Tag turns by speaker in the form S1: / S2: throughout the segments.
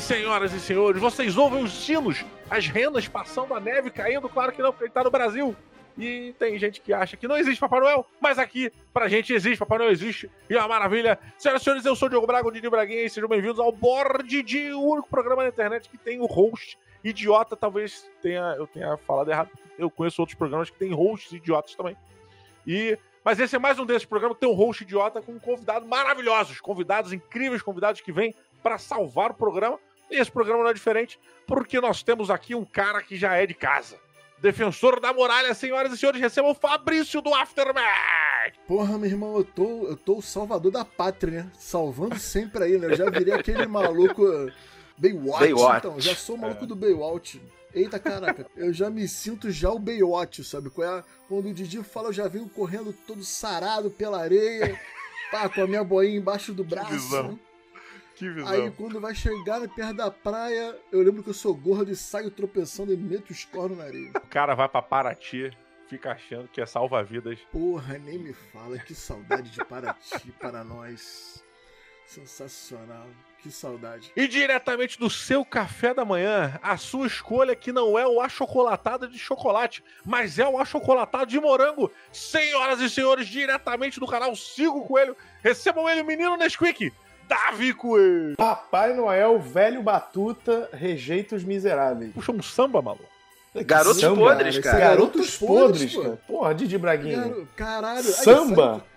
S1: senhoras e senhores. Vocês ouvem os sinos, as renas passando a neve caindo, claro que não, porque ele tá no Brasil. E tem gente que acha que não existe Papai Noel, mas aqui, pra gente, existe, Papai Noel existe, e é uma maravilha. Senhoras e senhores, eu sou o Diogo Braga, o Didi Braguinha, e sejam bem-vindos ao Board de, o único programa na internet que tem o host idiota, talvez tenha, eu tenha falado errado. Eu conheço outros programas que tem hosts idiotas também. E mas esse é mais um desses programas que tem um host idiota com convidados maravilhosos, convidados incríveis, convidados que vêm para salvar o programa. E esse programa não é diferente, porque nós temos aqui um cara que já é de casa. Defensor da muralha, senhoras e senhores, recebam o Fabrício do Aftermath!
S2: Porra, meu irmão, eu tô, eu tô o salvador da pátria, né? Salvando sempre aí, né? Eu já virei aquele maluco Baywatch, Baywatch. então. Já sou o maluco é. do Baywatch. Eita, caraca, eu já me sinto já o Baywatch, sabe? É quando o Didi fala, eu já venho correndo todo sarado pela areia, pá, com a minha boinha embaixo do braço. Que visão. Aí quando vai chegar perto da praia, eu lembro que eu sou gordo e saio tropeçando e meto os cornos na areia.
S1: O cara vai pra Paraty, fica achando que é salva-vidas.
S2: Porra, nem me fala, que saudade de Paraty para nós. Sensacional. Que saudade.
S1: E diretamente do seu café da manhã, a sua escolha que não é o achocolatado de chocolate, mas é o achocolatado de morango. Senhoras e senhores, diretamente do canal Sigo Coelho, recebam ele, o menino Nesquik, Davi Coelho.
S3: Papai Noel, velho batuta, rejeita os miseráveis.
S1: Puxa um samba, maluco.
S4: Garotos samba, podres, cara.
S3: Garotos, podres, podres cara. Porra, Didi Braguinha.
S2: Caralho.
S3: Samba. Aí,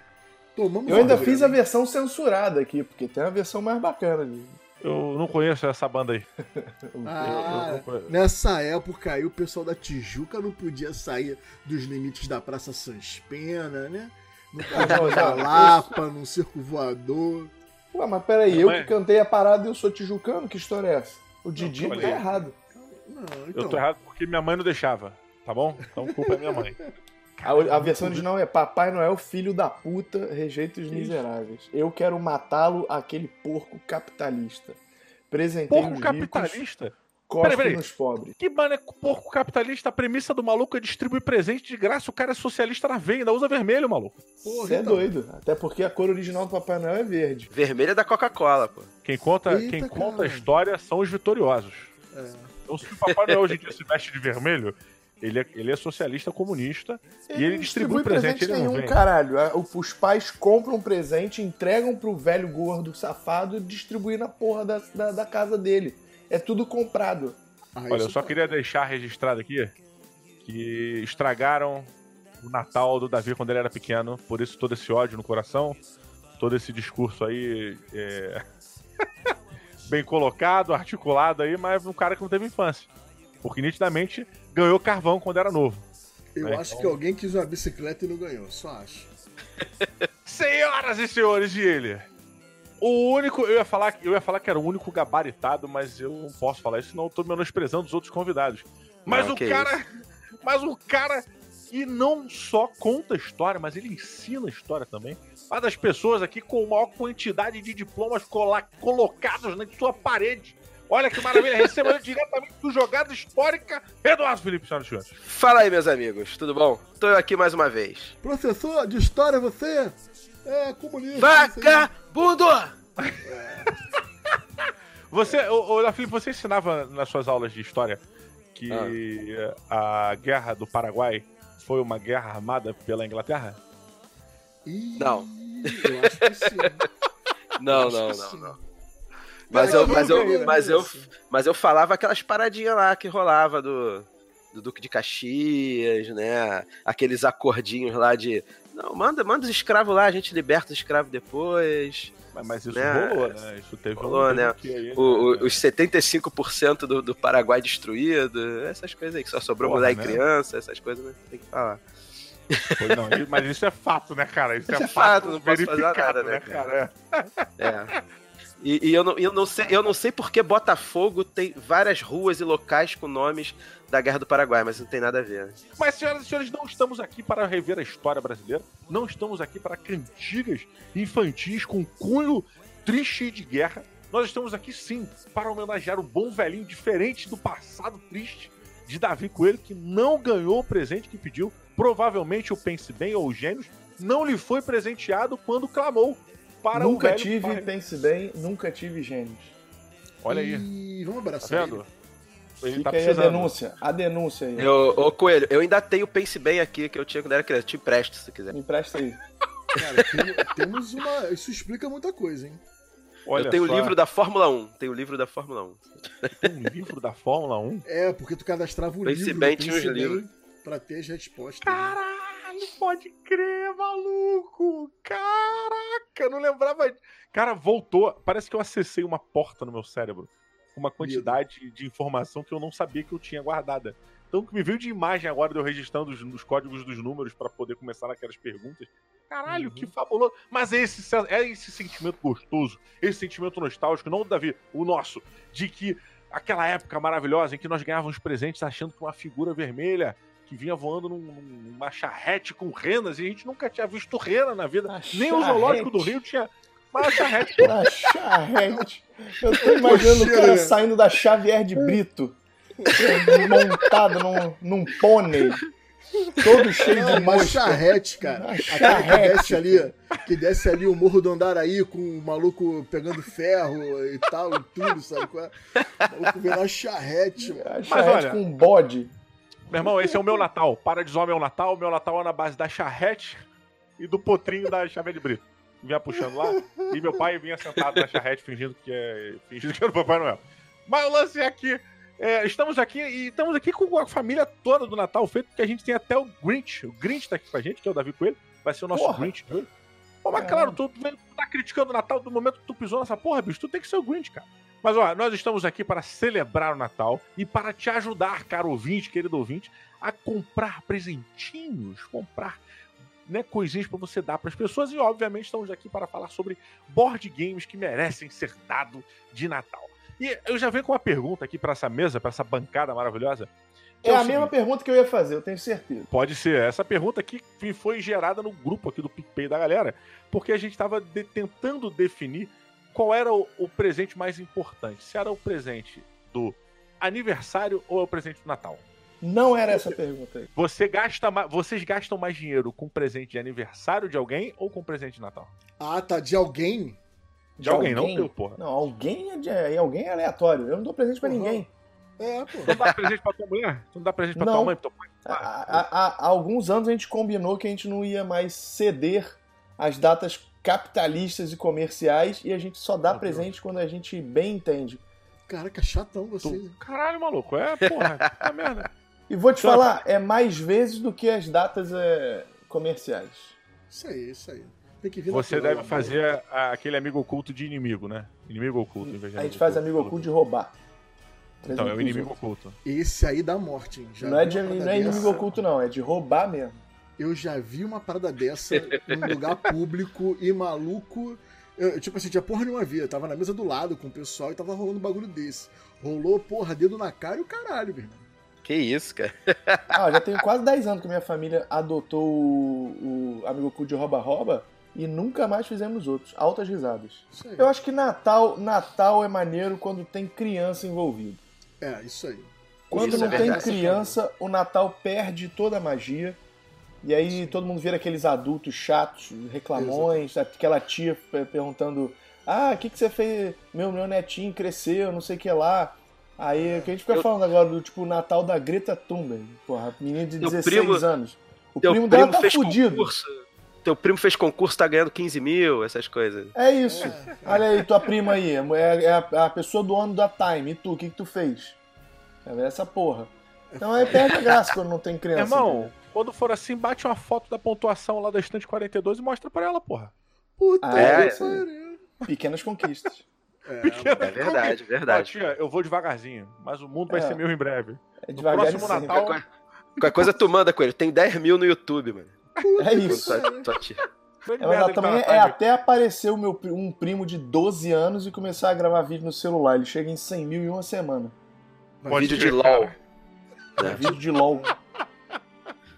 S3: Tomamos eu ainda fiz a versão censurada aqui, porque tem a versão mais bacana. De...
S1: Eu não conheço essa banda aí.
S2: ah, eu, eu nessa época aí o pessoal da Tijuca não podia sair dos limites da Praça Sans Pena, né? Não podia dar Lapa, num circo voador.
S3: Ué, mas peraí, eu que cantei a parada e eu sou tijucano? Que história é essa? O Didi não, tá errado.
S1: Não, então... Eu tô errado porque minha mãe não deixava, tá bom? Então culpa é minha mãe.
S3: A, a, versão original é Papai Noel, filho da puta, rejeita os miseráveis. Eu quero matá-lo, aquele porco capitalista. Presentei
S1: porco capitalista?
S3: Cospe peraí, nos pobres.
S1: Que mano é porco capitalista? A premissa do maluco é distribuir presente de graça. O cara é socialista na veia, ainda usa vermelho, maluco.
S3: Você é então. doido. Até porque a cor original do Papai Noel é verde.
S4: Vermelho é da Coca-Cola, pô.
S1: Quem conta, Eita, quem conta a história são os vitoriosos. É. Então, se o Papai Noel hoje em dia se veste de vermelho, ele é, ele é socialista comunista ele e ele distribui, distribui presente, presente nenhum,
S3: caralho. É, os pais compram um presente, entregam pro velho gordo safado e distribuem na porra da, da, da casa dele. É tudo comprado.
S1: Ah, Olha, eu só queria deixar registrado aqui que estragaram o Natal do Davi quando ele era pequeno, por isso todo esse ódio no coração, todo esse discurso aí é... bem colocado, articulado aí, mas um cara que não teve infância. Porque nitidamente ganhou carvão quando era novo.
S2: Eu né? acho então... que alguém quis uma bicicleta e não ganhou, só acho.
S1: Senhoras e senhores, de ele. O único, eu ia falar, eu ia falar que era o único gabaritado, mas eu não posso falar isso, senão eu tô menosprezando os outros convidados. Mas não, o cara, isso? mas o cara que não só conta história, mas ele ensina história também. Uma das pessoas aqui com maior quantidade de diplomas colocados na sua parede Olha que maravilha, recebendo diretamente do Jogada Histórica, Eduardo Felipe, senhoras e senhores.
S4: Fala aí, meus amigos, tudo bom? Tô aqui mais uma vez.
S2: Professor de História, você é comunista.
S4: Vagabundo!
S1: Você, ô, ô Felipe, você ensinava nas suas aulas de História que ah. a Guerra do Paraguai foi uma guerra armada pela Inglaterra?
S4: Não. Eu acho que sim. Não, não, não, não. Mas eu, mas eu, mas eu, mas eu falava aquelas paradinhas lá que rolava do, do Duque de Caxias, né? Aqueles acordinhos lá de. Não, manda, manda os escravos lá, a gente liberta os escravos depois.
S1: Mas, mas isso né? rolou, né? Isso teve
S4: rolou, um né? Aí, o, né? Os 75% do, do Paraguai destruído, essas coisas aí, que só sobrou Porra, mulher né? e criança, essas coisas, né? Tem que falar.
S1: não, mas isso é fato, né, cara? Isso,
S4: isso é, é, fato, não posso fazer nada, né, cara? cara? É. E, e, eu, não, eu, não sei, eu não sei porque Botafogo tem várias ruas e locais com nomes da Guerra do Paraguai, mas não tem nada a ver.
S1: Mas, senhoras e senhores, não estamos aqui para rever a história brasileira, não estamos aqui para cantigas infantis com cunho triste de guerra. Nós estamos aqui sim para homenagear o bom velhinho diferente do passado triste de Davi Coelho, que não ganhou o presente que pediu. Provavelmente o Pense Bem ou o Gênios não lhe foi presenteado quando clamou para
S3: nunca
S1: o velho
S3: tive,
S1: pai.
S3: pense bem, nunca tive gênios.
S1: Olha aí.
S2: E vamos
S1: Tá
S2: abraçar
S1: vendo?
S2: ele.
S1: Ele
S3: Fica
S1: tá
S3: aí a
S1: precisando.
S3: denúncia, a denúncia aí.
S4: Eu, ô Coelho, eu ainda tenho o Pense Bem aqui que eu tinha quando era criança. Te empresto se quiser.
S3: Me empresta aí.
S2: Cara, tem- temos uma. Isso explica muita coisa, hein?
S1: Olha
S4: eu tenho o livro da Fórmula 1. Tenho o livro da Fórmula 1.
S1: tem um livro da Fórmula 1.
S2: É, porque tu cadastrava o
S4: Pense
S2: livro.
S4: bem,
S2: do
S4: tinha os
S2: Pense Bem
S4: livros.
S2: Pra ter as respostas. né?
S1: Caralho, pode crer, maluco! Caraca, eu não lembrava. Cara, voltou. Parece que eu acessei uma porta no meu cérebro. Com uma quantidade de informação que eu não sabia que eu tinha guardada. Então, o que me veio de imagem agora de eu registrando os, os códigos dos números pra poder começar naquelas perguntas. Caralho, que fabuloso. Mas é esse, é esse sentimento gostoso, esse sentimento nostálgico, não o Davi, o nosso, de que aquela época maravilhosa em que nós ganhávamos presentes achando que uma figura vermelha que vinha voando num- numa charrete com renas e a gente nunca tinha visto rena na vida.
S3: Uma
S1: Nem o zoológico do
S3: charrete.
S1: Rio tinha. Mas a charrete.
S3: Na charrete. Eu tô imaginando o
S2: Cocheira,
S3: cara
S2: né?
S3: saindo da Xavier de Brito, montado num, num pônei, todo cheio de
S2: uma charrete, cara.
S3: Uma
S2: Aquela que
S3: charrete.
S2: desce ali, que desce ali o morro do Andaraí com o maluco pegando ferro e tal, e tudo, sabe? é? O maluco vem na charrete, mano.
S3: A charrete
S1: olha-
S3: com um bode.
S1: Meu irmão, esse é o meu Natal. Para de zoar meu Natal. Meu Natal é na base da charrete e do potrinho da Xavier de Brito. Vinha puxando lá. E meu pai vinha sentado na charrete fingindo que, é, fingindo que era o Papai Noel. Mas o lance é aqui. é, estamos aqui e estamos aqui com a família toda do Natal feito, porque a gente tem até o Grinch. O Grinch tá aqui com a gente, que é o Davi Coelho. Vai ser o nosso
S3: Porra.
S1: Grinch. Pô, mas
S3: É.
S1: claro, tu, tu tá criticando o Natal do momento que tu pisou nessa porra, bicho. Tu tem que ser o Grinch, cara. Mas ó, nós estamos aqui para celebrar o Natal e para te ajudar, caro ouvinte, querido ouvinte, a comprar presentinhos, comprar né, coisinhas para você dar para as pessoas e obviamente estamos aqui para falar sobre board games que merecem ser dado de Natal. E eu já venho com uma pergunta aqui para essa mesa, para essa bancada maravilhosa. que
S3: É a mesma pergunta que eu ia fazer, eu tenho certeza.
S1: Pode ser. Essa pergunta aqui que foi gerada no grupo aqui do PicPay da galera, porque a gente estava tentando definir qual era o, o presente mais importante. Se era o presente do aniversário ou é o presente do Natal.
S3: Não era essa a pergunta aí.
S1: Você gasta ma- vocês gastam mais dinheiro com presente de aniversário de alguém ou com presente de Natal?
S2: Ah, tá, de alguém?
S1: De, alguém, não teu, porra.
S3: Não, alguém é, de, é alguém é aleatório. Eu não dou presente pra
S2: Uhum.
S3: ninguém.
S2: É, pô.
S1: Tu não dá presente pra tua mulher? Tu não dá presente pra
S3: Não.
S1: tua mãe, pra teu pai?
S3: Há, há- há- há alguns anos a gente combinou que a gente não ia mais ceder às datas capitalistas e comerciais e a gente só dá presente quando a gente bem entende.
S2: Caraca, chatão vocês.
S1: Tu... Caralho, maluco. É, porra. Puta merda.
S3: E vou te falar, é mais vezes do que as datas é, comerciais.
S2: Isso aí, isso aí. Tem que vir
S1: Você
S2: natural,
S1: deve fazer a- aquele amigo oculto de inimigo, né? Inimigo oculto, em vez de
S3: A gente faz amigo oculto de roubar.
S1: Então, é o inimigo oculto.
S2: Esse aí dá morte, hein? Já
S3: Não é, de, não é inimigo
S2: dessa.
S3: oculto, não, é de roubar mesmo.
S2: Eu já vi uma parada dessa num lugar público e maluco. eu, tipo assim, tinha porra nenhuma ver. Eu tava na mesa do lado com o pessoal e tava rolando um bagulho desse. Rolou, porra, dedo na cara e o caralho, meu irmão.
S4: Que isso, cara.
S3: Ah, já tenho quase 10 anos que minha família adotou o, o amigo oculto de rouba-rouba e nunca mais fizemos outros. Altas risadas.
S2: Isso aí.
S3: Eu acho que Natal, Natal é maneiro quando tem criança envolvida.
S2: É, isso aí.
S3: Quando
S4: Isso
S3: não
S4: é
S3: tem
S4: verdade.
S3: criança, o Natal perde toda a magia. E aí todo mundo vira aqueles adultos chatos, reclamões, aquela tia pe- perguntando: Ah, o que, que você fez? Meu, meu netinho cresceu, não sei o que lá. Aí o que a gente fica
S4: Eu-
S3: falando agora do tipo Natal da Greta Thunberg, porra, menina de
S4: Teu
S3: 16
S4: primo-
S3: anos. O
S4: Teu
S3: primo,
S4: primo,
S3: dela tá
S4: fez
S3: fudido.
S4: concurso. Teu primo fez concurso, tá ganhando 15 mil, essas coisas.
S3: É isso. Olha aí, tua prima aí. É, é a, a pessoa do ano da Time. E tu, o que, que tu fez? É essa porra. Então aí perde a graça quando não tem criança.
S1: Irmão,
S3: entendeu?
S1: quando for assim, bate uma foto da pontuação lá da estante 42 e mostra pra ela, porra.
S2: Puta
S3: Ah,
S4: é,
S2: que pariu.
S3: Pequenas conquistas.
S2: É,
S1: Pequena
S4: É verdade, verdade.
S1: tia, eu vou devagarzinho, mas o mundo vai
S3: É.
S1: ser meu em breve.
S3: É
S1: No
S3: devagar e
S1: próximo. Natal,
S4: Qualquer coisa tu manda com ele. Tem 10 mil no YouTube, mano.
S3: É isso. É,
S1: tá
S3: também é até aparecer o meu, um primo de 12 anos e começar a gravar vídeo no celular. Ele chega em 100 mil em uma semana.
S1: Pode
S4: Vídeo de. LOL.
S3: É. Vídeo de LOL.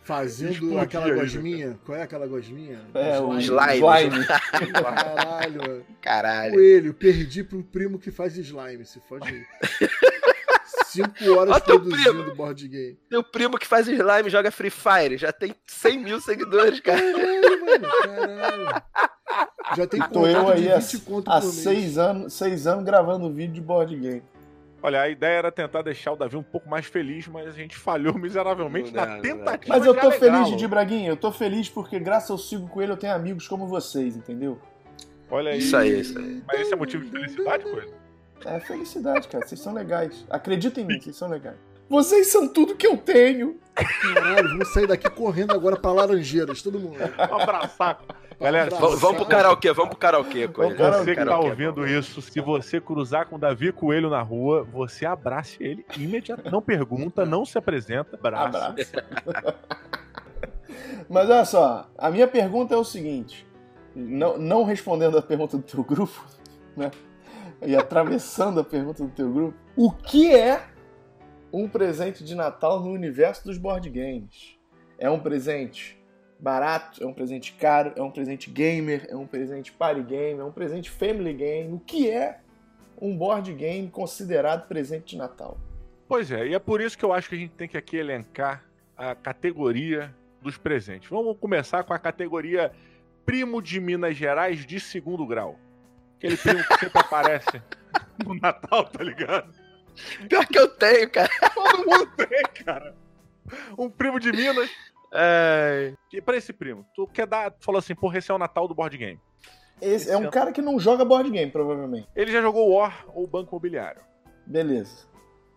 S2: Fazendo
S1: Explodir
S2: aquela gosminha. Qual é aquela gosminha?
S3: É, o
S4: Slime.
S3: slime.
S2: Caralho, mano.
S4: Caralho.
S2: Coelho, perdi pro primo que faz slime. Se fode aí. Cinco horas produzindo board game.
S4: Teu primo que faz slime joga Free Fire. Já tem 100 mil seguidores, cara.
S2: Caralho, mano, caralho.
S3: Já tem Tô eu aí há, há seis, anos, seis anos gravando vídeo de board game.
S1: Olha, a ideia era tentar deixar o Davi um pouco mais feliz, mas a gente falhou miseravelmente não, na tentativa.
S3: Mas eu tô feliz, Didi Braguinha. Eu tô feliz porque, graças ao sigo com ele, eu tenho amigos como vocês, entendeu?
S1: Olha aí.
S4: Isso aí, isso aí.
S1: Mas esse é motivo de felicidade, coisa?
S3: É felicidade, cara. Vocês são legais. Acredita em mim, vocês são legais. Vocês são tudo que eu tenho.
S2: Caralho, vamos sair daqui correndo agora pra Laranjeiras, todo mundo.
S1: Um abraçar. Galera,
S4: vamos, vamos pro karaokê, vamos pro karaokê. Com
S1: ele. Você que tá ouvindo isso, se você cruzar com o Davi Coelho na rua, você abrace ele imediatamente. Não pergunta, não se apresenta, abraça. abraça.
S3: Mas olha só, a minha pergunta é o seguinte: não, não respondendo a pergunta do teu grupo, né? E atravessando a pergunta do teu grupo, o que é um presente de Natal no universo dos board games? É um presente barato, é um presente caro, é um presente gamer, é um presente party game, é um presente family game. O que é um board game considerado presente de Natal?
S1: Pois é, e é por isso que eu acho que a gente tem que aqui elencar a categoria dos presentes. Vamos começar com a categoria primo de Minas Gerais de segundo grau. Aquele primo que sempre aparece no Natal, tá ligado?
S4: Pior que eu tenho, cara.
S1: Todo mundo tem, cara. Um primo de Minas é... E pra esse primo, tu quer dar. Tu falou assim, porra, esse é o Natal do board game.
S3: Esse, esse é um ano... cara que não joga board game, provavelmente.
S1: Ele já jogou War ou Banco Imobiliário.
S3: Beleza.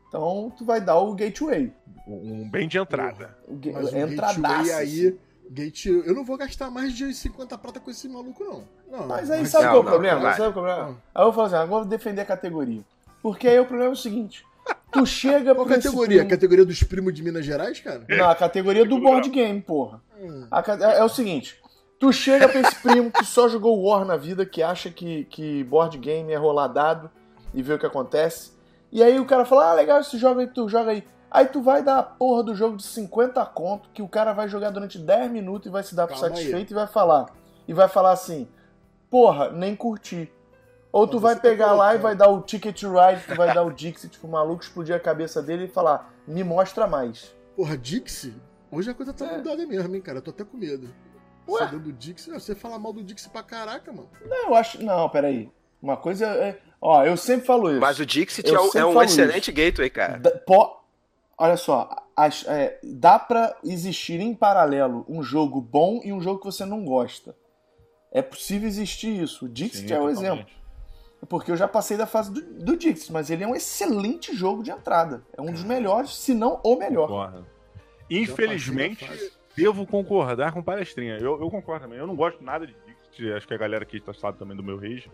S3: Então tu vai dar o Gateway.
S1: Um bem de entrada.
S2: O, ga... Mas o Gateway aí. Gate, eu não vou gastar mais de 50 prata com esse maluco, não. não
S3: mas aí sabe qual é o problema? Sabe o problema? Aí eu vou falar assim, agora eu vou defender a categoria. Porque aí o problema é o seguinte: Tu chega
S2: Qual categoria? Primo... Categoria dos primos de Minas Gerais, cara?
S3: Não, a categoria do board game, porra. Hum. A, é, é, o seguinte: tu chega pra esse primo que só jogou War na vida, que acha que, que board game é rolar dado e ver o que acontece. E aí o cara fala: ah, legal esse jogo aí, tu joga aí. Aí tu vai dar a porra do jogo de 50 conto, que o cara vai jogar durante 10 minutos e vai se dar por satisfeito aí. e vai falar. E vai falar assim: porra, nem curti. Ou tu vai tá pegar lá e vai dar o Ticket Ride, tu vai dar o Dixie pro maluco explodir a cabeça dele e falar, me mostra mais.
S2: Porra, Dixie? Hoje a coisa tá é. mudada mesmo, hein, cara? Eu tô até com medo. Ué? Você do Dixie, você fala mal do Dixie pra caraca, mano.
S3: Não, eu acho. Não, peraí. Uma coisa é. Ó, eu sempre falo isso.
S4: Mas o Dixit é, é um excelente isso. gateway, cara. Da,
S3: po... Olha só, as, é, dá pra existir em paralelo um jogo bom e um jogo que você não gosta. É possível existir isso. O Dixit é o exemplo. Porque eu já passei da fase do, do Dix, mas ele é um excelente jogo de entrada. É um dos melhores, se não o melhor.
S1: Concordo. Infelizmente, devo concordar com o palestrinha. Eu, eu, concordo também. Eu não gosto nada de Dixit. Acho que a galera aqui está sabe também do meu rage.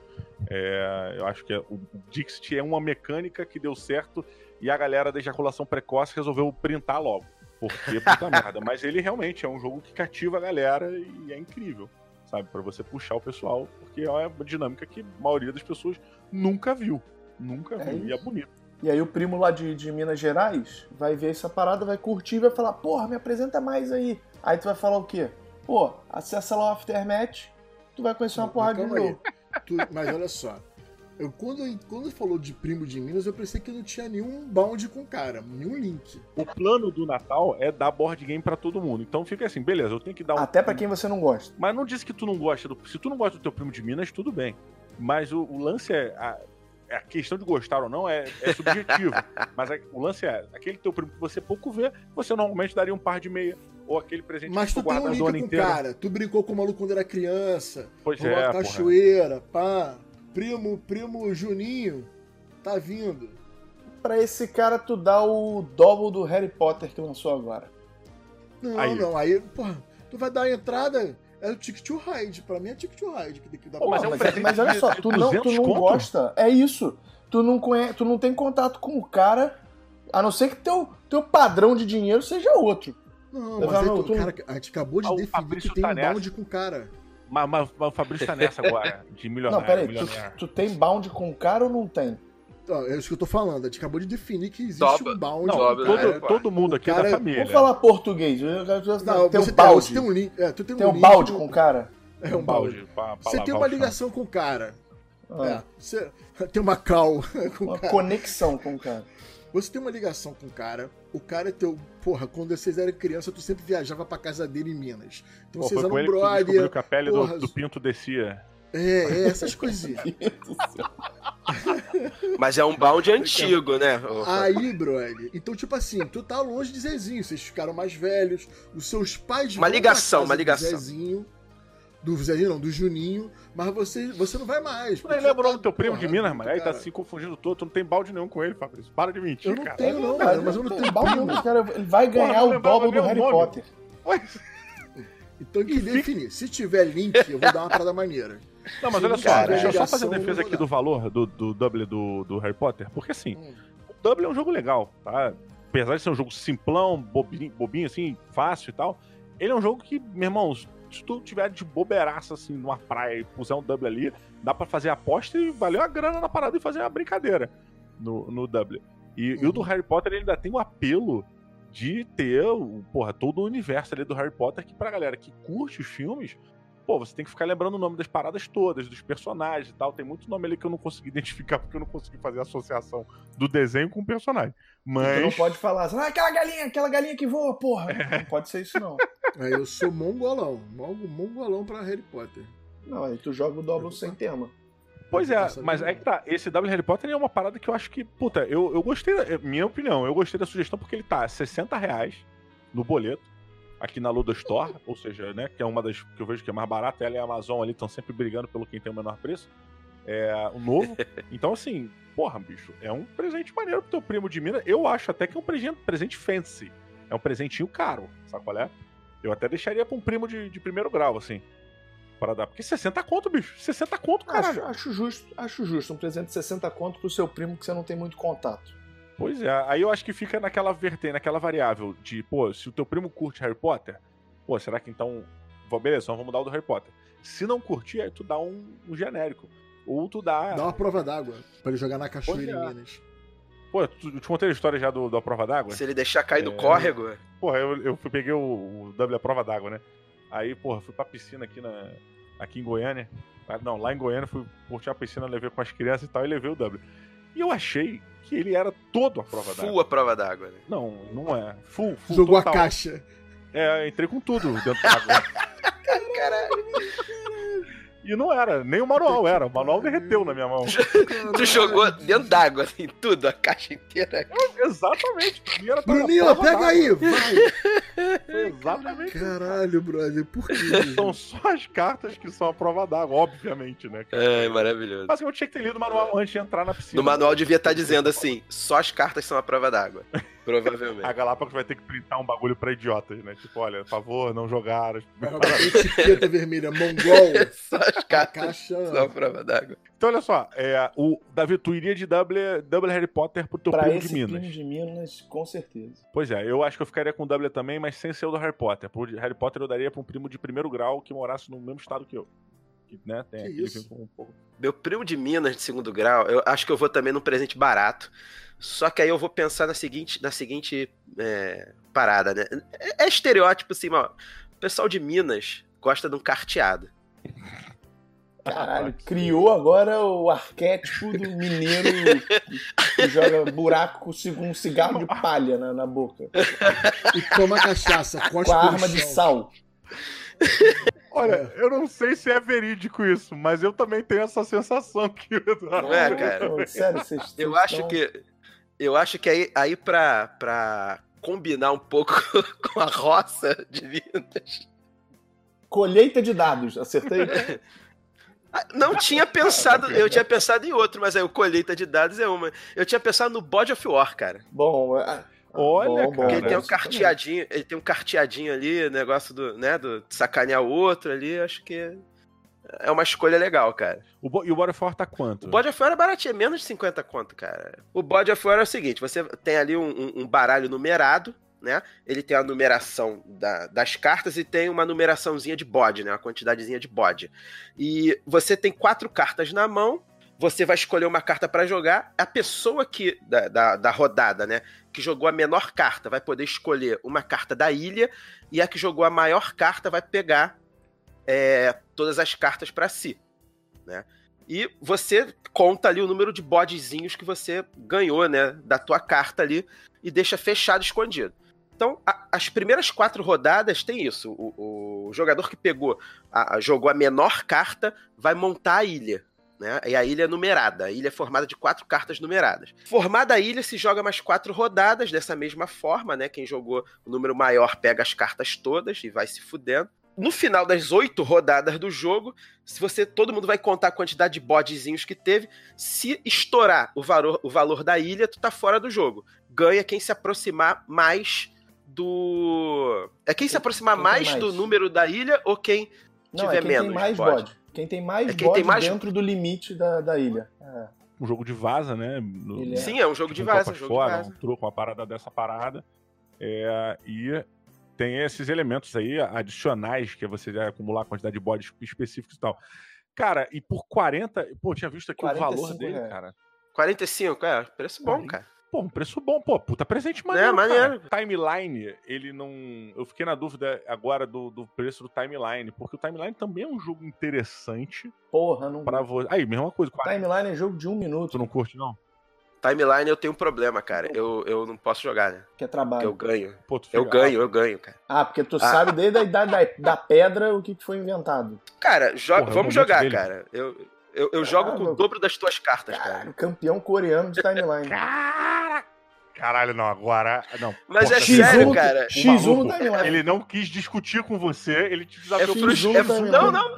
S1: É, eu acho que é, o Dixit é uma mecânica que deu certo e a galera da ejaculação precoce resolveu printar logo. Porque puta merda. Mas ele realmente é um jogo que cativa a galera e é incrível sabe? Para você puxar o pessoal, porque é uma dinâmica que a maioria das pessoas nunca viu. Nunca é viu. Isso. E é bonito.
S3: E aí o primo lá de, de Minas Gerais vai ver essa parada, vai curtir e vai falar, porra, me apresenta mais aí. Aí tu vai falar o quê? Pô, acessa lá o Aftermatch, tu vai conhecer uma porrada de novo.
S2: Mas olha só, eu, quando, quando falou de primo de Minas, eu pensei que não tinha nenhum bound com o cara, nenhum link.
S1: O plano do Natal é dar board game para todo mundo. Então fica assim, beleza, eu tenho que dar um.
S3: Até para quem você não gosta.
S1: Mas não disse que tu não gosta do. Se tu não gosta do teu primo de Minas, tudo bem. Mas o, o lance é. A, é a questão de gostar ou não é, é subjetivo. mas a, o lance é, aquele teu primo que você pouco vê, você normalmente daria um par de meia. Ou aquele presente
S2: mas que tu, guarda tem um link com o cara. Tu brincou com o maluco quando era criança.
S1: Pois é,
S2: cachoeira, pá primo, primo Juninho tá vindo.
S3: Pra esse cara, tu dá o double do Harry Potter que lançou agora.
S2: Não, aí. não, aí, porra, tu vai dar a entrada. É o Ticket to Ride. Pra mim é Ticket to Ride. Que dá
S3: Pô, mas, é um mas, mas, olha só, tu não, tu não gosta. É isso. Tu não, conhece, tu não tem contato com o cara, a não ser que teu, teu padrão de dinheiro seja outro.
S2: Não, mas aí, tu, cara, a gente acabou de ah, definir que tem tá um balde com o cara.
S1: Mas, mas, mas, o Fabrício tá nessa agora, de milionário.
S3: Não, peraí, tu, tu, tem bound com o cara ou não tem?
S2: Não, é isso que eu tô falando. A gente acabou de definir que existe Dobra. um bound.
S1: Não, todo, todo, mundo aqui cara, é da família.
S3: Vamos falar português. Não, tem um balde. Tem, um link, é, tu tem, tem um, um balde com o cara?
S2: É um balde. Você tem uma ligação com o cara. Ah. É, você tem uma call
S3: com uma cara. conexão com o cara.
S2: Você tem uma ligação com o cara, o cara é teu. Porra, quando vocês eram criança, tu sempre viajava pra casa dele em Minas. Então
S1: Pô, vocês eram brother. Que, que a pele do, do, pinto descia.
S2: É, é essas coisinhas.
S4: Mas é um bound antigo, né?
S2: Aí, brother. Então, tipo assim, tu tá longe de Zezinho. Vocês ficaram mais velhos. Os seus pais
S4: Uma ligação, uma ligação.
S2: Do Zezinho. Do Zezinho, não, do Juninho. Mas você, você não vai mais.
S1: Mas lembra o nome do teu primo de Minas, mano? Aí tá se confundindo todo. Tu não tem balde nenhum com ele, Fabrício. Para de mentir,
S2: eu não
S1: cara.
S2: Tenho, não, cara, mas eu não tenho
S3: balde nenhum. Cara, ele vai ganhar Porra, o dobro do Harry nome. Potter.
S2: Ué. Então que definir. Se tiver link, eu vou dar uma parada maneira.
S1: Não, mas olha só, cara, deixa eu só fazer a defesa aqui do valor do, do double do, do Harry Potter, porque assim, hum. o double é um jogo legal, tá? Apesar de ser um jogo simplão, bobinho, bobinho assim, fácil e tal, ele é um jogo que, meu irmão, se tu tiver de bobeiraça assim numa praia e puser um double ali, dá para fazer aposta e valeu a grana na parada e fazer uma brincadeira no, no double. E, uhum. e o do uhum. Harry Potter ele ainda tem o apelo de ter, porra, todo o universo ali do Harry Potter que pra galera que curte os filmes, pô, você tem que ficar lembrando o nome das paradas todas, dos personagens e tal. Tem muito nome ali que eu não consegui identificar porque eu não consegui fazer associação do desenho com o personagem. Mas. Tu
S3: não pode falar assim, ah, aquela galinha, aquela galinha que voa, porra. É. Não pode ser isso, não.
S2: Aí eu sou mongolão. Mongolão pra Harry Potter.
S3: Não, aí tu joga o dobro sem tema.
S1: Pois é, mas é que tá. Esse W Harry Potter é uma parada que eu acho que, puta, eu, eu gostei, é, minha opinião, eu gostei da sugestão porque ele tá 60 reais no boleto, aqui na Ludo Store, ou seja, né, que é uma das que eu vejo que é mais barata, ela e a Amazon ali estão sempre brigando pelo quem tem o menor preço. É o novo. Então, assim, porra, bicho, é um presente maneiro pro teu primo de mina. Eu acho até que é um presente, presente fancy. É um presentinho caro, sabe qual é? Eu até deixaria pra um primo de, de primeiro grau, assim para dar. Porque 60 conto, bicho. 60 conto, cara.
S3: Acho, acho, justo, acho justo. Um presente de 60 conto pro seu primo que você não tem muito contato.
S1: Pois é, aí eu acho que fica naquela vertente, naquela variável de, pô, se o teu primo curte Harry Potter, pô, será que então. Beleza, então vamos mudar o do Harry Potter. Se não curtir, aí tu dá um, um genérico. Ou tu dá.
S2: Dá uma prova d'água pra ele jogar na cachoeira em é. Minas.
S1: Pô, tu, te contei a história já do, da prova d'água?
S4: Se ele deixar cair é... no córrego.
S1: Porra, eu, eu peguei o, o W a prova d'água, né? Aí, porra, fui pra piscina aqui, na, aqui em Goiânia. Ah, não, lá em Goiânia fui curtir a piscina, levei com as crianças e tal, e levei o W. E eu achei que ele era todo a prova d'água.
S4: Full a prova d'água, né?
S1: Não, não é. Full, full
S2: Jogou total. a caixa.
S1: É, entrei com tudo dentro da água. Caralho. E não era, nem o manual era. O manual derreteu na minha mão.
S4: tu jogou dentro d'água, assim, tudo, a caixa inteira.
S1: exatamente.
S2: Bruninho, pega aí,
S1: vai. Foi exatamente.
S2: Caralho, brother, por quê?
S1: São só as cartas que são a prova d'água, obviamente, né?
S4: É, maravilhoso.
S1: Mas eu tinha que ter lido o manual antes de entrar na piscina.
S4: No manual devia estar dizendo assim: só as cartas são a prova d'água. Provavelmente.
S1: A Galápagos vai ter que printar um bagulho pra idiotas, né? Tipo, olha, por favor, não jogar.
S2: Etiqueta vermelha, mongol.
S4: Só as cartas só prova d'água.
S1: Então, olha só, é, o Davi, tu iria de double, double Harry Potter pro teu
S3: pra
S1: primo
S3: esse
S1: de Minas.
S3: primo de Minas, com certeza.
S1: Pois é, eu acho que eu ficaria com double também, mas sem ser o do Harry Potter. Pro Harry Potter eu daria pra um primo de primeiro grau que morasse no mesmo estado que eu. Que, né, tem que isso? Um pouco...
S4: Meu primo de Minas de segundo grau, eu acho que eu vou também num presente barato. Só que aí eu vou pensar na seguinte, na seguinte é, parada, né? É, é estereótipo assim, ó. O pessoal de Minas gosta de um carteado.
S3: Caralho, criou agora o arquétipo do mineiro que joga buraco com um cigarro de palha na, na boca.
S2: E toma cachaça,
S3: com a arma de sal.
S1: Olha, eu não sei se é verídico isso, mas eu também tenho essa sensação que
S4: Não é, cara? Sério, vocês Eu acho que eu acho que aí, aí pra, pra combinar um pouco com a roça de Minas.
S3: Colheita de dados, acertei?
S4: Ah, não tinha pensado, eu tinha pensado em outro, mas aí o colheita de dados é uma. Eu tinha pensado no Body of War, cara.
S3: Bom,
S1: é, Olha, bom,
S4: cara. Ele tem um carteadinho, ele tem um carteadinho ali, negócio do, né, do sacanear o outro ali, acho que é uma escolha legal, cara.
S1: O, e o Body of War tá quanto?
S4: O Body of War é baratinho, é menos de 50 conto, cara. O Body of War é o seguinte, você tem ali um, um baralho numerado, né? Ele tem a numeração da, das cartas e tem uma numeraçãozinha de bode, né? Uma quantidadezinha de bode. E você tem quatro cartas na mão, você vai escolher uma carta para jogar. A pessoa que da, da, da, rodada, né, que jogou a menor carta, vai poder escolher uma carta da ilha e a que jogou a maior carta vai pegar é, todas as cartas para si, né? E você conta ali o número de bodezinhos que você ganhou, né, da tua carta ali e deixa fechado escondido. Então, a, as primeiras quatro rodadas tem isso. O, o, jogador que pegou, a, a, jogou a menor carta, vai montar a ilha. Né? E a ilha é numerada. A ilha é formada de quatro cartas numeradas. Formada a ilha, se joga mais quatro rodadas dessa mesma forma, né? Quem jogou o número maior pega as cartas todas e vai se fudendo. No final das oito rodadas do jogo, se você todo mundo vai contar a quantidade de bodezinhos que teve. Se estourar o valor, o valor da ilha, tu tá fora do jogo. Ganha quem se aproximar mais do. É quem se aproximar mais, mais, do número da ilha ou quem Não, tiver é quem menos?
S3: Tem mais bode. Quem tem mais é quem tem mais... dentro do limite da, da ilha. É.
S1: Um jogo de vaza, né?
S4: No... É. Sim, é um jogo de vaza. Um jogo
S1: fora,
S4: de vaza.
S1: Um truco, uma parada dessa parada. É, e tem esses elementos aí adicionais que é você vai acumular a quantidade de bodes específicos e tal. Cara, e por 40. Pô, tinha visto aqui o valor dele, é. cara.
S4: 45, é, preço bom, cara.
S1: Pô, um preço bom, pô, puta presente maneiro. É, maneiro. Cara. Timeline, ele não. Eu fiquei na dúvida agora do, do preço do Timeline, porque o Timeline também é um jogo interessante.
S3: Porra, não.
S1: Pra você. Aí, mesma coisa.
S3: Timeline é jogo de um minuto.
S1: Tu não curte, não?
S4: Timeline eu tenho um problema, cara. Eu, eu não posso jogar, né?
S3: Que é trabalho.
S4: eu ganho. Pô, eu ganho, eu ganho, cara.
S3: Ah, porque tu ah. sabe desde a idade da, da pedra o que foi inventado.
S4: Cara, Porra, vamos jogar, cara. Eu, eu, eu jogo com o dobro das tuas cartas, cara. cara.
S3: Campeão coreano de timeline.
S1: Cara! Caralho, não, agora. Não.
S4: Mas Pô, é sério, cara.
S3: X1 no timeline.
S1: Ele não quis discutir com você, ele te
S4: desafiou é frust... é fr... Não, não.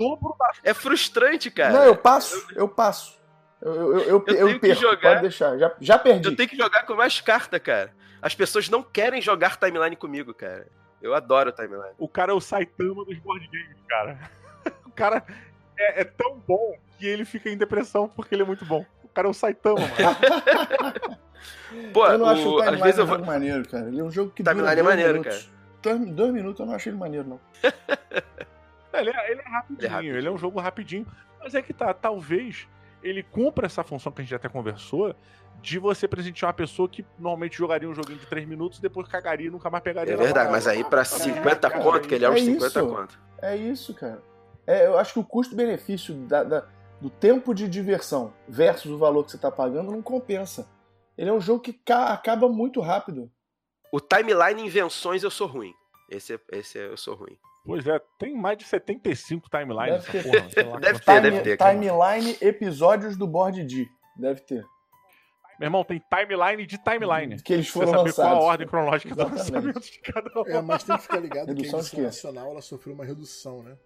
S4: É frustrante, cara.
S3: Não, eu passo, eu passo. Eu, eu, eu, eu, eu perco, jogar, pode deixar. Já, já perdi.
S4: Eu tenho que jogar com mais carta, cara. As pessoas não querem jogar timeline comigo, cara. Eu adoro timeline.
S1: O cara é o Saitama dos board games, cara. O cara é, é tão bom que ele fica em depressão porque ele é muito bom. O cara é o Saitama, mano.
S3: Pô, eu não o... acho o Timeline vezes um jogo maneiro, cara. Ele é um jogo que
S4: Timeline dura é maneiro,
S3: minutos. cara. Dois, dois, minutos eu não acho ele maneiro, não.
S1: ele, é, ele, é rapidinho, ele é rapidinho, ele é um jogo rapidinho. Mas é que tá, talvez ele cumpra essa função que a gente até conversou de você presentear uma pessoa que normalmente jogaria um joguinho de 3 minutos e depois cagaria e nunca mais pegaria.
S4: É verdade, mas aí pra 50 é, conto, que ele é, é uns 50 isso, conto.
S3: É isso, cara. É, eu acho que o custo-benefício da, da, do tempo de diversão versus o valor que você está pagando não compensa. Ele é um jogo que acaba muito rápido.
S4: O timeline invenções eu sou ruim. Esse, esse eu sou ruim.
S1: Pois é, tem mais de 75 timelines.
S3: Deve ter, porra, deve, ter deve ter. Timeline episódios do Board D. Deve ter.
S1: Meu irmão, tem timeline de timeline.
S3: Que eles foram
S1: Você
S3: saber
S1: qual a ordem cronológica do lançamento de cada um.
S2: É, mas tem que ficar ligado redução que a edição nacional ela sofreu uma redução, né?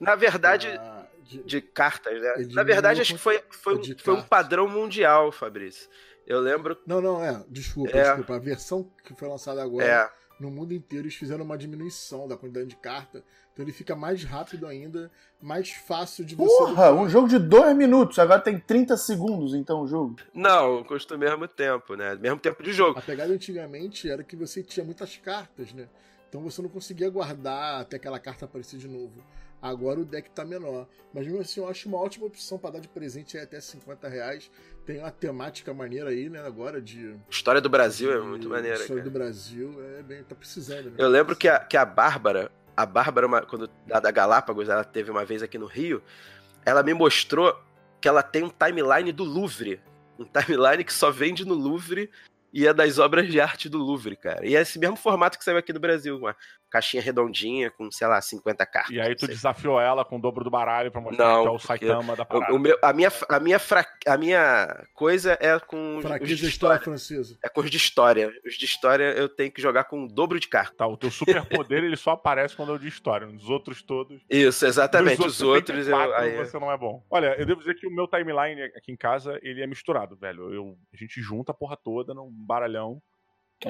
S4: Na verdade, ah, de, de, cartas, né? Na verdade, acho que foi, foi, foi um padrão mundial, Fabrício. Eu lembro.
S2: Não, não, é. Desculpa, é. desculpa. A versão que foi lançada agora, é. No mundo inteiro, eles fizeram uma diminuição da quantidade de carta. Então ele fica mais rápido ainda, mais fácil de você.
S3: Porra, um jogo de dois minutos, agora tem 30 segundos, então o jogo.
S4: Não, custa o mesmo tempo, né? Mesmo tempo de jogo.
S2: A pegada antigamente era que você tinha muitas cartas, né? Então você não conseguia guardar até aquela carta aparecer de novo. Agora o deck tá menor. Mas mesmo assim, eu acho uma ótima opção para dar de presente aí até 50 reais. Tem uma temática maneira aí, né? Agora de.
S4: História do Brasil de... é muito maneira.
S2: História cara. do Brasil é bem. tá precisando. Né?
S4: Eu lembro que a, que a Bárbara, a Bárbara, uma, quando da, da Galápagos, ela teve uma vez aqui no Rio, ela me mostrou que ela tem um timeline do Louvre. Um timeline que só vende no Louvre e é das obras de arte do Louvre, cara. E é esse mesmo formato que saiu aqui no Brasil, uma caixinha redondinha com, sei lá, 50 cartas.
S1: E aí tu desafiou ela com o dobro do baralho pra mostrar não, que é o Saitama da parada.
S4: O, o meu, a, minha, a, minha fra... a minha coisa é com
S2: Fraqueza os de história. francesa.
S4: É com os de história. Os de história eu tenho que jogar com o dobro de cartas.
S1: Tá, o teu superpoder ele só aparece quando é o de história. Os outros todos...
S4: Isso, exatamente. Os outros... Os outros eu,
S1: aí... você não é bom. Olha, eu devo dizer que o meu timeline aqui em casa, ele é misturado, velho. Eu, a gente junta a porra toda num baralhão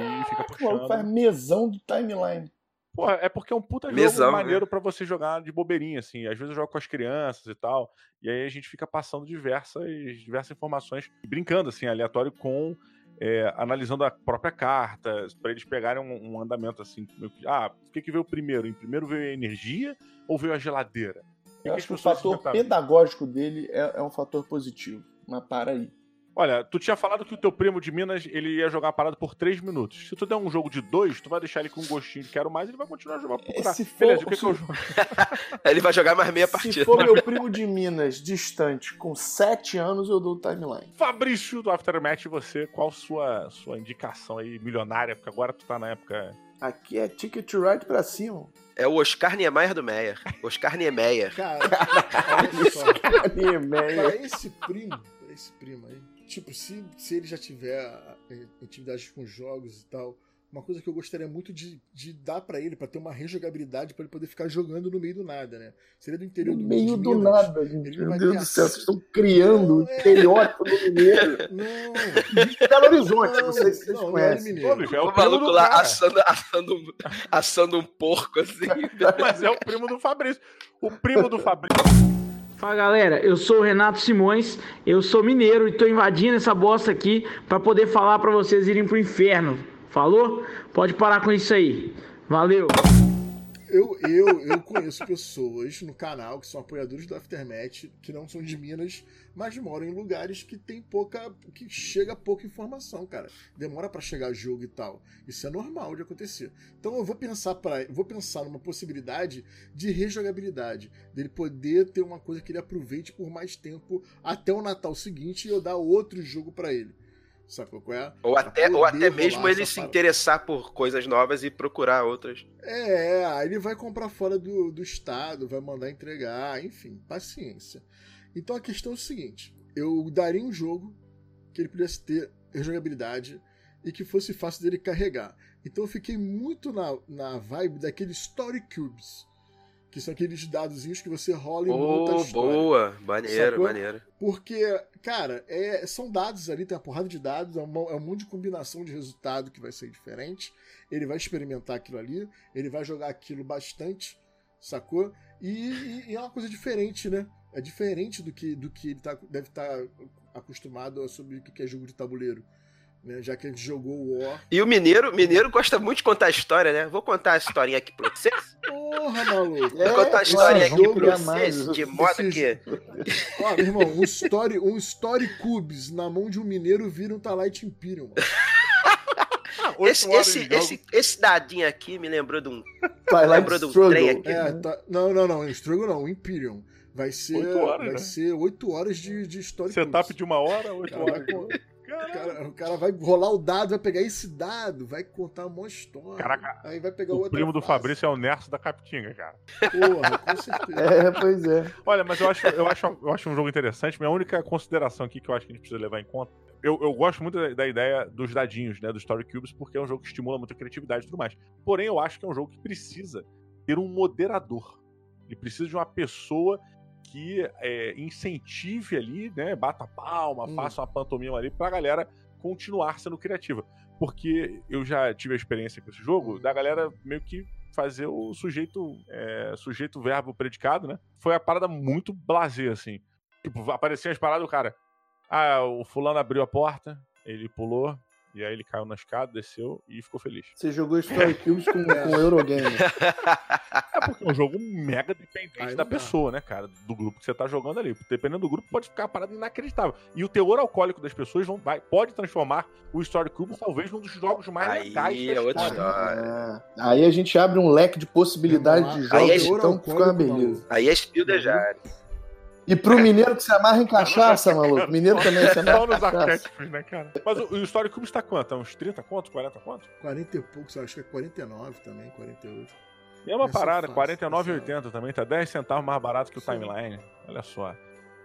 S1: e fica puxando.
S3: faz mesão do timeline.
S1: Pô, é porque é um puta Mesão, jogo né? maneiro né? para você jogar de bobeirinha, assim. Às vezes eu jogo com as crianças e tal, e aí a gente fica passando diversas, diversas informações, brincando, assim, aleatório com. É, analisando a própria carta, para eles pegarem um, um andamento assim. Ah, o que, que veio primeiro? Em primeiro veio a energia ou veio a geladeira?
S3: Eu acho que o fator pedagógico dele é, é um fator positivo. Mas para aí.
S1: Olha, tu tinha falado que o teu primo de Minas ele ia jogar a parada por 3 minutos. Se tu der um jogo de 2, tu vai deixar ele com um gostinho de quero mais, ele vai continuar jogando. Procurar.
S3: Se for, Beleza, o que, se... que eu jogo?
S4: ele vai jogar mais meia partida.
S3: Se for meu primo de Minas distante com 7 anos, eu dou o timeline.
S1: Fabrício do Aftermath, você, qual sua sua indicação aí milionária? Porque agora tu tá na época.
S3: Aqui é Ticket to Ride pra cima.
S4: É o Oscar Niemeyer do Meyer. Oscar Niemeyer.
S2: Cara, olha só. Pra esse primo, pra esse primo aí, tipo, se, se ele já tiver atividades com jogos e tal, uma coisa que eu gostaria muito de, de dar para ele, para ter uma rejogabilidade, para ele poder ficar jogando no meio do nada, né? Seria do interior
S3: no
S2: do
S3: meio do Minas, nada, gente. Meu Deus do céu, vocês estão criando um é... estereótipo do mineiro. Não. Existe Belo Horizonte, não, não sei se vocês não, conhecem. Não é,
S4: é o, o maluco lá assando, assando, assando um porco assim.
S1: Mas é o primo do Fabrício. O primo do Fabrício.
S5: Fala galera, eu sou o Renato Simões, eu sou mineiro e tô invadindo essa bosta aqui para poder falar para vocês irem pro inferno. Falou? Pode parar com isso aí. Valeu!
S2: Eu, eu, eu conheço pessoas no canal que são apoiadores do Aftermath, que não são de Minas, mas moram em lugares que tem pouca. que chega pouca informação, cara. Demora para chegar jogo e tal. Isso é normal de acontecer. Então eu vou pensar para, vou pensar numa possibilidade de rejogabilidade, dele poder ter uma coisa que ele aproveite por mais tempo até o Natal seguinte e eu dar outro jogo para ele. Qual é?
S4: Ou até, ou até mesmo ele se interessar por coisas novas e procurar outras.
S2: É, aí ele vai comprar fora do, do estado, vai mandar entregar, enfim, paciência. Então a questão é o seguinte: eu daria um jogo que ele pudesse ter jogabilidade e que fosse fácil dele carregar. Então eu fiquei muito na, na vibe daqueles Story Cubes que são aqueles dadozinhos que você rola e oh, monta a história.
S4: Boa, maneiro, sacou? maneiro.
S2: Porque, cara, é, são dados ali, tem uma porrada de dados, é um, é um monte de combinação de resultado que vai ser diferente. Ele vai experimentar aquilo ali, ele vai jogar aquilo bastante, sacou? E, e, e é uma coisa diferente, né? É diferente do que, do que ele tá, deve estar tá acostumado sobre o que é jogo de tabuleiro né? Já que a gente jogou o War.
S4: E o Mineiro, Mineiro gosta muito de contar história, né? Vou contar a historinha aqui pra vocês.
S2: Porra, maluco.
S4: Vou contar a historinha aqui pra vocês, de modo que.
S2: Ó, meu irmão, um Story, um story Cubes na mão de um mineiro vira um Talite Imperium.
S4: esse, esse, esse, esse, dadinho aqui me lembrou de um. lembrou de um trem aqui.
S2: É, tá, não, não, não. Struggle não, Imperium. Vai ser 8 horas, vai né? ser 8 horas de, de história.
S1: Setup de uma hora, 8 horas.
S2: O cara, o cara, vai rolar o dado, vai pegar esse dado, vai contar uma história. Caraca, aí vai pegar
S1: o primo do Fabrício é o Nerso da Capitinga, cara.
S2: Porra, com certeza.
S3: É, pois é.
S1: Olha, mas eu acho, eu, acho, eu acho um jogo interessante. Minha única consideração aqui que eu acho que a gente precisa levar em conta. Eu, eu gosto muito da, da ideia dos dadinhos, né? Dos Story Cubes, porque é um jogo que estimula muito a criatividade e tudo mais. Porém, eu acho que é um jogo que precisa ter um moderador. Ele precisa de uma pessoa que é, incentive ali, né? Bata palma, hum. faça uma pantomima ali pra galera continuar sendo criativa. Porque eu já tive a experiência com esse jogo da galera meio que fazer o sujeito é, sujeito verbo predicado, né? Foi a parada muito blazer, assim. Tipo, aparecia as paradas do cara. Ah, o fulano abriu a porta, ele pulou, e aí ele caiu na escada, desceu e ficou feliz.
S3: Você jogou Story Cubes com, com Eurogame.
S1: É porque é um jogo mega dependente aí da pessoa, né, cara? Do grupo que você tá jogando ali. Dependendo do grupo, pode ficar uma parada inacreditável. E o teor alcoólico das pessoas vão, vai, pode transformar o Story Cube talvez num dos jogos mais
S4: aí legais é outra história.
S3: É. Aí a gente abre um leque de possibilidades de jogos,
S4: aí
S3: é então fica uma beleza.
S4: Aí é Spiel de Jari.
S3: E pro mineiro que se amarra em cachaça, maluco. Mineiro também se amarra Só nos arquétipos,
S1: né, cara? Mas o, o Story Cube está quanto? É uns 30 quanto? 40 quanto?
S2: 40 e poucos, acho que é 49 também, 48.
S1: E é uma parada, 49,80 também, tá 10 centavos mais barato que o Sim. Timeline. Olha só.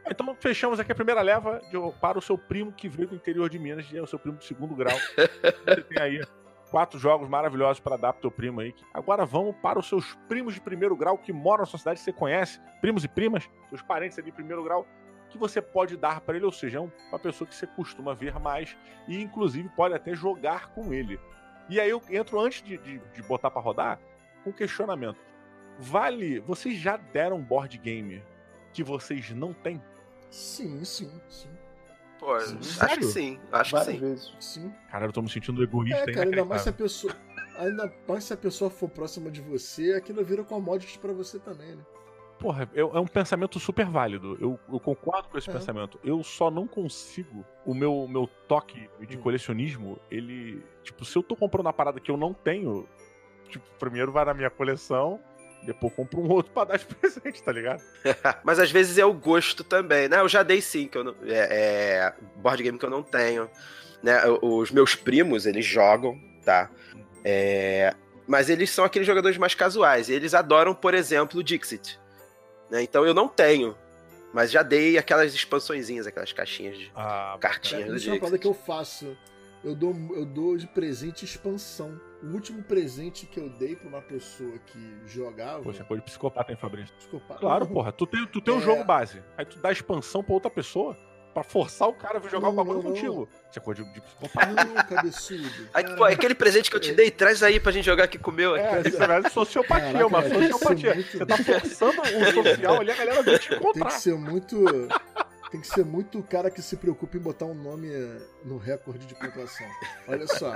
S1: Então fechamos aqui a primeira leva de, para o seu primo que veio do interior de Minas, é o seu primo de segundo grau. Você tem aí quatro jogos maravilhosos para dar pro teu primo aí. Agora vamos para os seus primos de primeiro grau que moram na sua cidade, que você conhece, primos e primas, seus parentes ali de primeiro grau, que você pode dar para ele, ou seja, é uma pessoa que você costuma ver mais e inclusive pode até jogar com ele. E aí eu entro antes de, de, de botar para rodar com questionamento. Vale, vocês já deram board game que vocês não têm?
S2: Sim, sim, sim.
S4: Pô, acho que sim. Acho Várias que sim.
S2: vezes. Sim.
S1: Cara, eu tô me sentindo egoísta.
S2: É, cara, ainda mais se a pessoa. Ainda mais se a pessoa for próxima de você, aquilo vira commodity para você também, né?
S1: Porra, é, é um pensamento super válido. Eu, eu concordo com esse é. pensamento. Eu só não consigo. O meu, meu toque de hum. colecionismo, ele. Tipo, se eu tô comprando uma parada que eu não tenho, tipo, primeiro vai na minha coleção, depois compro um outro pra dar de presente, tá ligado?
S4: Mas às vezes é o gosto também, né? Eu já dei sim, que eu não, é, é board game que eu não tenho. Né? Os meus primos, eles jogam, tá? É, mas eles são aqueles jogadores mais casuais. Eles adoram, por exemplo, o Dixit. Né? Então eu não tenho. Mas já dei aquelas expansõezinhas, aquelas caixinhas de ah, cartinhas
S2: Dixit. Isso é uma parada que eu faço. Eu dou, eu dou de presente expansão. O último presente que eu dei pra uma pessoa que jogava.
S1: Poxa, coisa de psicopata, hein, Fabrício? Psicopata. Claro, porra. Tu tem, tu tem é... um jogo base. Aí tu dá expansão pra outra pessoa pra forçar o cara a jogar o bagulho contigo. Isso é coisa de, de psicopata.
S2: Não, cabeçudo.
S4: Aí, pô, aquele presente que eu te dei, traz aí pra gente jogar aqui com o meu.
S1: É, isso é sociopatia, Caraca, uma sociopatia. Muito... Você tá forçando o social ali, a galera vai te encontrar.
S2: Tem que ser muito. Tem que ser muito o cara que se preocupa em botar um nome no recorde de pontuação. Olha só.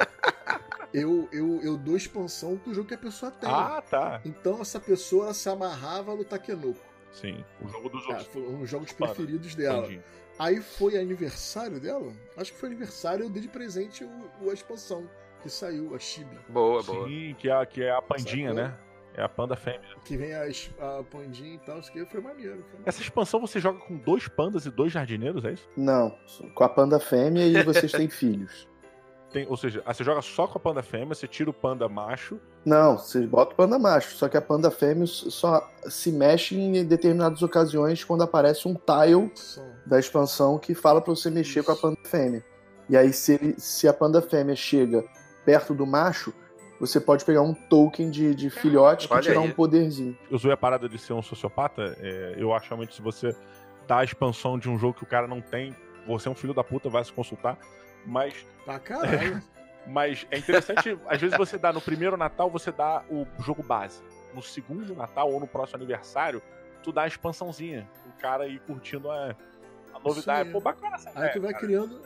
S2: Eu, eu, eu dou expansão pro jogo que a pessoa tem.
S1: Ah, tá.
S2: Então essa pessoa se amarrava no Takenoko.
S1: Sim, o jogo dos
S2: outros. Ah, foi um dos jogos preferidos dela. Entendi. Aí foi aniversário dela? Acho que foi aniversário, eu dei de presente o, o a expansão que saiu, a Chibi.
S4: Boa, boa.
S1: Sim, que é, que é a pandinha, Sacou? né? É a panda fêmea.
S2: Que vem a, a pandinha e tal, isso que foi maneiro, foi maneiro.
S1: Essa expansão você joga com dois pandas e dois jardineiros, é isso?
S3: Não, com a panda fêmea e vocês têm filhos.
S1: Tem, ou seja, você joga só com a panda fêmea, você tira o panda macho.
S3: Não, você bota o panda macho, só que a panda fêmea só se mexe em determinadas ocasiões quando aparece um tile da expansão que fala para você mexer Isso. com a panda fêmea. E aí, se, ele, se a panda fêmea chega perto do macho, você pode pegar um token de, de filhote e tirar aí. um poderzinho.
S1: Eu usei a parada de ser um sociopata. É, eu acho realmente se você dá a expansão de um jogo que o cara não tem, você é um filho da puta, vai se consultar. Mas.
S2: Pra caralho. É,
S1: mas é interessante, às vezes você dá no primeiro Natal, você dá o jogo base. No segundo Natal ou no próximo aniversário, tu dá a expansãozinha. O cara ir curtindo a, a novidade. Pô, bacana essa
S2: Aí tu vai cara. criando.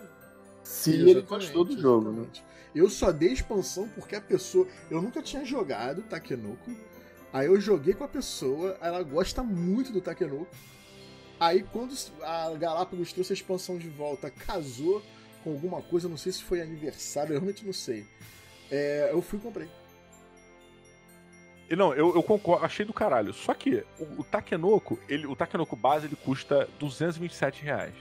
S3: Se ele gostou do jogo, né?
S2: Eu só dei expansão porque a pessoa. Eu nunca tinha jogado Takenoko. Aí eu joguei com a pessoa, ela gosta muito do Takenoko. Aí quando a Galápagos trouxe a expansão de volta, casou com alguma coisa, não sei se foi aniversário, eu realmente não sei. É, eu fui e comprei.
S1: Não, eu, eu concordo, achei do caralho. Só que o, o Takenoko, ele, o Takenoko base, ele custa 227 reais.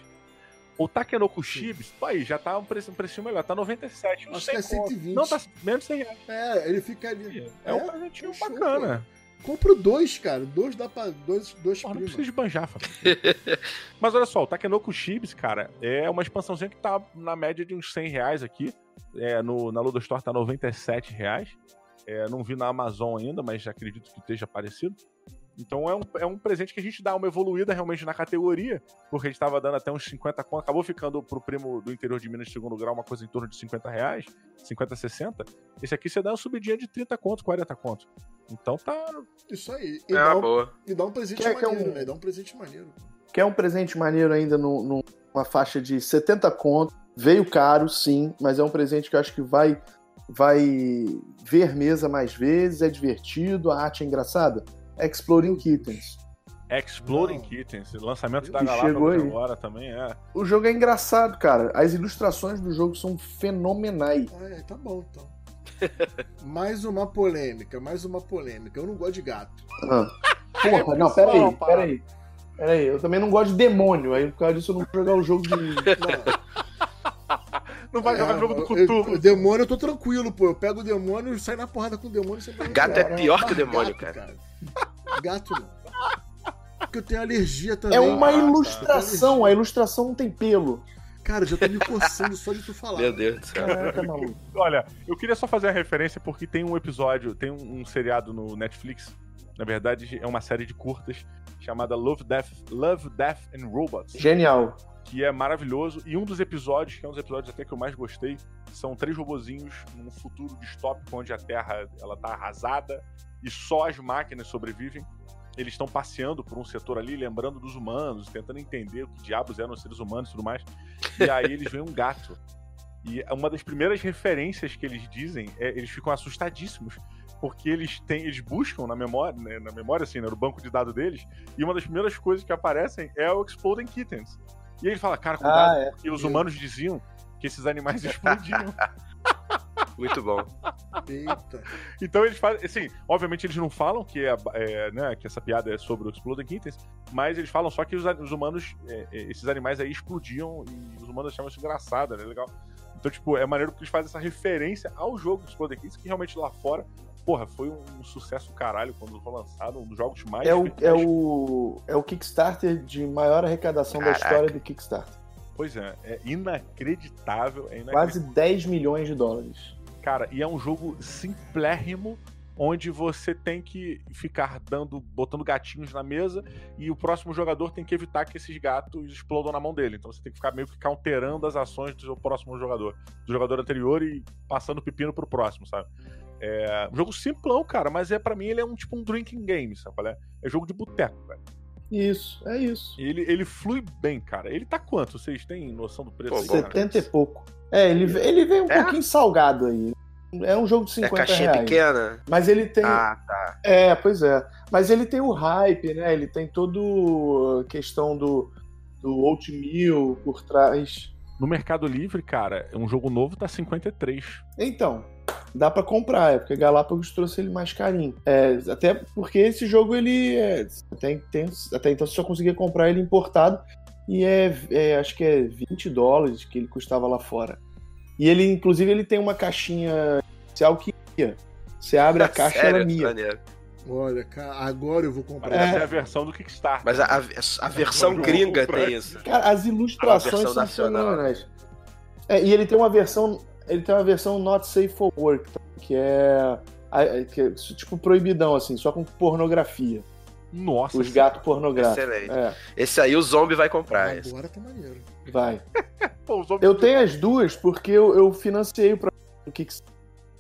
S1: O Takenoko Chips, pô, aí, já tá um, preço, um precinho melhor, tá 97.
S2: Acho que é 120.
S1: Não, tá menos de 100 reais.
S2: É, ele fica ali.
S1: É, é um presentinho é bacana.
S2: Compro dois, cara. Dois dá pra. Dois, dois
S1: Porra, não precisa de banjar, Mas olha só, o Takenoko Chips, cara, é uma expansãozinha que tá na média de uns 100 reais aqui. É, no, na Ludo Store tá 97 reais. É, não vi na Amazon ainda, mas acredito que esteja parecido. Então é um, é um presente que a gente dá uma evoluída realmente na categoria, porque a gente estava dando até uns 50 conto, acabou ficando pro primo do interior de Minas de segundo grau uma coisa em torno de 50 reais, 50, 60. Esse aqui você dá uma subidinha de 30 contos, 40 contos. Então tá.
S2: Isso aí.
S4: E é dá, boa.
S2: E dá um presente Quer maneiro, é um... né? Dá um presente maneiro.
S3: Quer um presente maneiro ainda numa no, faixa de 70 contos. Veio caro, sim, mas é um presente que eu acho que vai vai ver mesa mais vezes, é divertido, a arte é engraçada Exploring Kittens.
S1: Exploding Kittens, lançamento da Galápagos agora também é.
S3: O jogo é engraçado, cara. As ilustrações do jogo são fenomenais.
S2: Ah, é, tá bom então. mais uma polêmica, mais uma polêmica. Eu não gosto de gato.
S3: Ah. Porra, não, peraí, peraí. Peraí, eu também não gosto de demônio, aí por causa disso eu não vou jogar o jogo de.
S1: Não vai jogar é, jogo do Cthulhu.
S2: O demônio eu tô tranquilo, pô. Eu pego o demônio e saio na porrada com o demônio.
S4: Gato é pior que o demônio, gato, cara.
S2: Gato não. Porque eu tenho alergia também.
S3: É uma ah, tá. ilustração, tá. a ilustração não tem pelo.
S2: Cara, já tô me coçando só de tu falar.
S4: Meu Deus do céu. Caraca,
S1: Olha, eu queria só fazer a referência porque tem um episódio, tem um, um, seriado no Netflix. Na verdade, é uma série de curtas chamada Love, Death, Love, Death and Robots.
S3: Genial
S1: que é maravilhoso. E um dos episódios, que é um dos episódios até que eu mais gostei, são três robozinhos num futuro distópico onde a Terra ela tá arrasada e só as máquinas sobrevivem. Eles estão passeando por um setor ali, lembrando dos humanos, tentando entender o que diabos eram os seres humanos e tudo mais. E aí eles veem um gato. E uma das primeiras referências que eles dizem é eles ficam assustadíssimos porque eles têm, eles buscam na memória, né, na memória assim, né, no banco de dados deles, e uma das primeiras coisas que aparecem é o Exploding Kittens. E ele fala, cara, cuidado, ah, é. porque os humanos diziam que esses animais explodiam.
S4: Muito bom.
S2: Eita.
S1: Então eles fazem, assim, obviamente eles não falam que, é, é né, que essa piada é sobre o Exploding Kittens, mas eles falam só que os, os humanos, é, é, esses animais aí explodiam e os humanos acham isso engraçado, né? Legal. Então, tipo, é maneiro porque eles fazem essa referência ao jogo Exploding Kittens, que realmente lá fora porra, foi um sucesso caralho quando foi lançado, um dos jogos mais.
S3: É o, é o, é o Kickstarter de maior arrecadação Caraca. da história do Kickstarter.
S1: Pois é, é inacreditável, é inacreditável.
S3: Quase 10 milhões de dólares.
S1: Cara, e é um jogo simplérrimo onde você tem que ficar dando, botando gatinhos na mesa e o próximo jogador tem que evitar que esses gatos explodam na mão dele. Então você tem que ficar meio que counterando as ações do seu próximo jogador, do jogador anterior e passando pepino pro próximo, sabe? É um jogo simplão, cara, mas é para mim ele é um tipo um drinking game, sabe? É, é jogo de boteco, velho.
S3: Isso, é isso.
S1: Ele, ele flui bem, cara. Ele tá quanto? Vocês têm noção do preço? Pô,
S3: 70 e pouco. É, ele, ele vem um é? pouquinho salgado aí. É um jogo de 50 é caixinha reais.
S4: pequena.
S3: Mas ele tem.
S4: Ah, tá.
S3: É, pois é. Mas ele tem o hype, né? Ele tem todo a questão do, do oatmeal por trás.
S1: No Mercado Livre, cara, um jogo novo tá 53.
S3: Então, dá para comprar, é porque Galápagos trouxe ele mais carinho. É, até porque esse jogo ele é, até, tem, até então você só conseguia comprar ele importado e é, é, acho que é 20 dólares que ele custava lá fora. E ele, inclusive, ele tem uma caixinha especial que ia. Você abre a caixa e ela mia.
S2: Olha, agora eu vou comprar.
S1: Essa é a versão do Kickstarter.
S4: Mas a, a, a versão gringa tem isso.
S3: Cara, as ilustrações são fenomenais. É, e ele tem uma versão. Ele tem uma versão not safe for work, que é, que é tipo proibidão, assim, só com pornografia.
S1: Nossa.
S3: Os gatos pornográficos. Excelente. É.
S4: Esse aí o zombie vai comprar.
S2: Agora esse. tá maneiro.
S3: Vai. Pô, eu tenho as duas porque eu, eu financei o projeto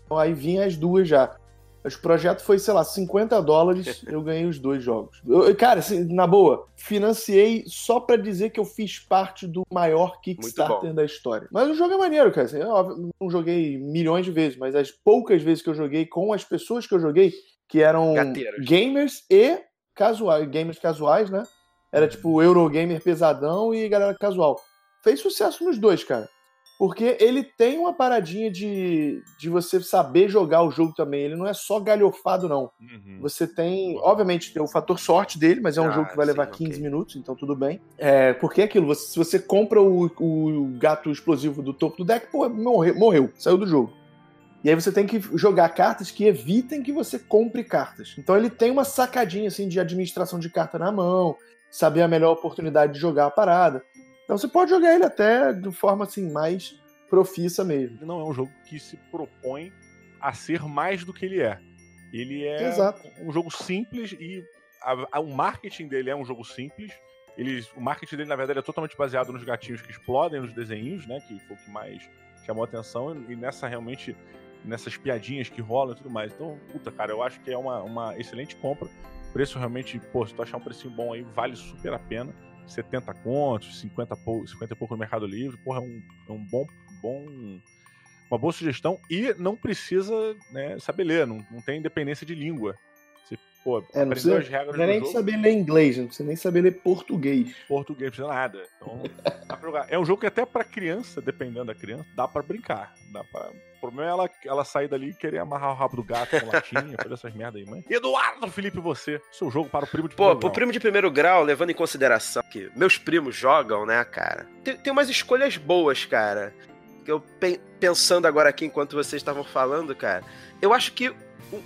S3: Então aí vinha as duas já. O projeto foi, sei lá, 50 dólares, eu ganhei os dois jogos. Eu, cara, assim, na boa, financiei só para dizer que eu fiz parte do maior Kickstarter da história. Mas o jogo é maneiro, cara. Assim, eu não joguei milhões de vezes, mas as poucas vezes que eu joguei com as pessoas que eu joguei, que eram Gateiros. gamers e casuais, gamers casuais, né? Era tipo Eurogamer pesadão e galera casual fez sucesso nos dois, cara. Porque ele tem uma paradinha de, de você saber jogar o jogo também. Ele não é só galhofado, não. Uhum. Você tem, obviamente, tem o fator sorte dele, mas é um ah, jogo que vai levar sim, 15 okay. minutos, então tudo bem. É, porque é aquilo, você, se você compra o, o gato explosivo do topo do deck, pô, morreu, morreu, saiu do jogo. E aí você tem que jogar cartas que evitem que você compre cartas. Então ele tem uma sacadinha assim de administração de carta na mão, saber a melhor oportunidade de jogar a parada. Então você pode jogar ele até de forma assim mais profissa mesmo.
S1: Não é um jogo que se propõe a ser mais do que ele é. Ele é
S3: Exato.
S1: um jogo simples e a, a, o marketing dele é um jogo simples. Ele, o marketing dele, na verdade, é totalmente baseado nos gatinhos que explodem, nos desenhos, né? Que foi o que mais chamou a atenção. E nessa realmente, nessas piadinhas que rolam e tudo mais. Então, puta, cara, eu acho que é uma, uma excelente compra. Preço realmente, pô, se tu achar um precinho bom aí, vale super a pena. 70 contos, 50, pou, 50 e pouco no Mercado Livre, porra, é um, é um bom, bom. Uma boa sugestão e não precisa né, saber ler, não, não tem independência de língua. Você, pô,
S3: é, não precisa, as regras não é nem jogo. saber ler inglês, não precisa nem saber ler português.
S1: Português, não precisa nada. Então, dá pra jogar. É um jogo que até pra criança, dependendo da criança, dá pra brincar. Dá pra problema é ela, ela sair dali e querer amarrar o rabo do gato com latinha, fazer essas merda aí, mãe. Eduardo Felipe, você, seu jogo para o primo de
S4: Pô, primeiro Pô, pro primo de primeiro grau, levando em consideração que meus primos jogam, né, cara, tem, tem umas escolhas boas, cara. Que eu pensando agora aqui enquanto vocês estavam falando, cara, eu acho que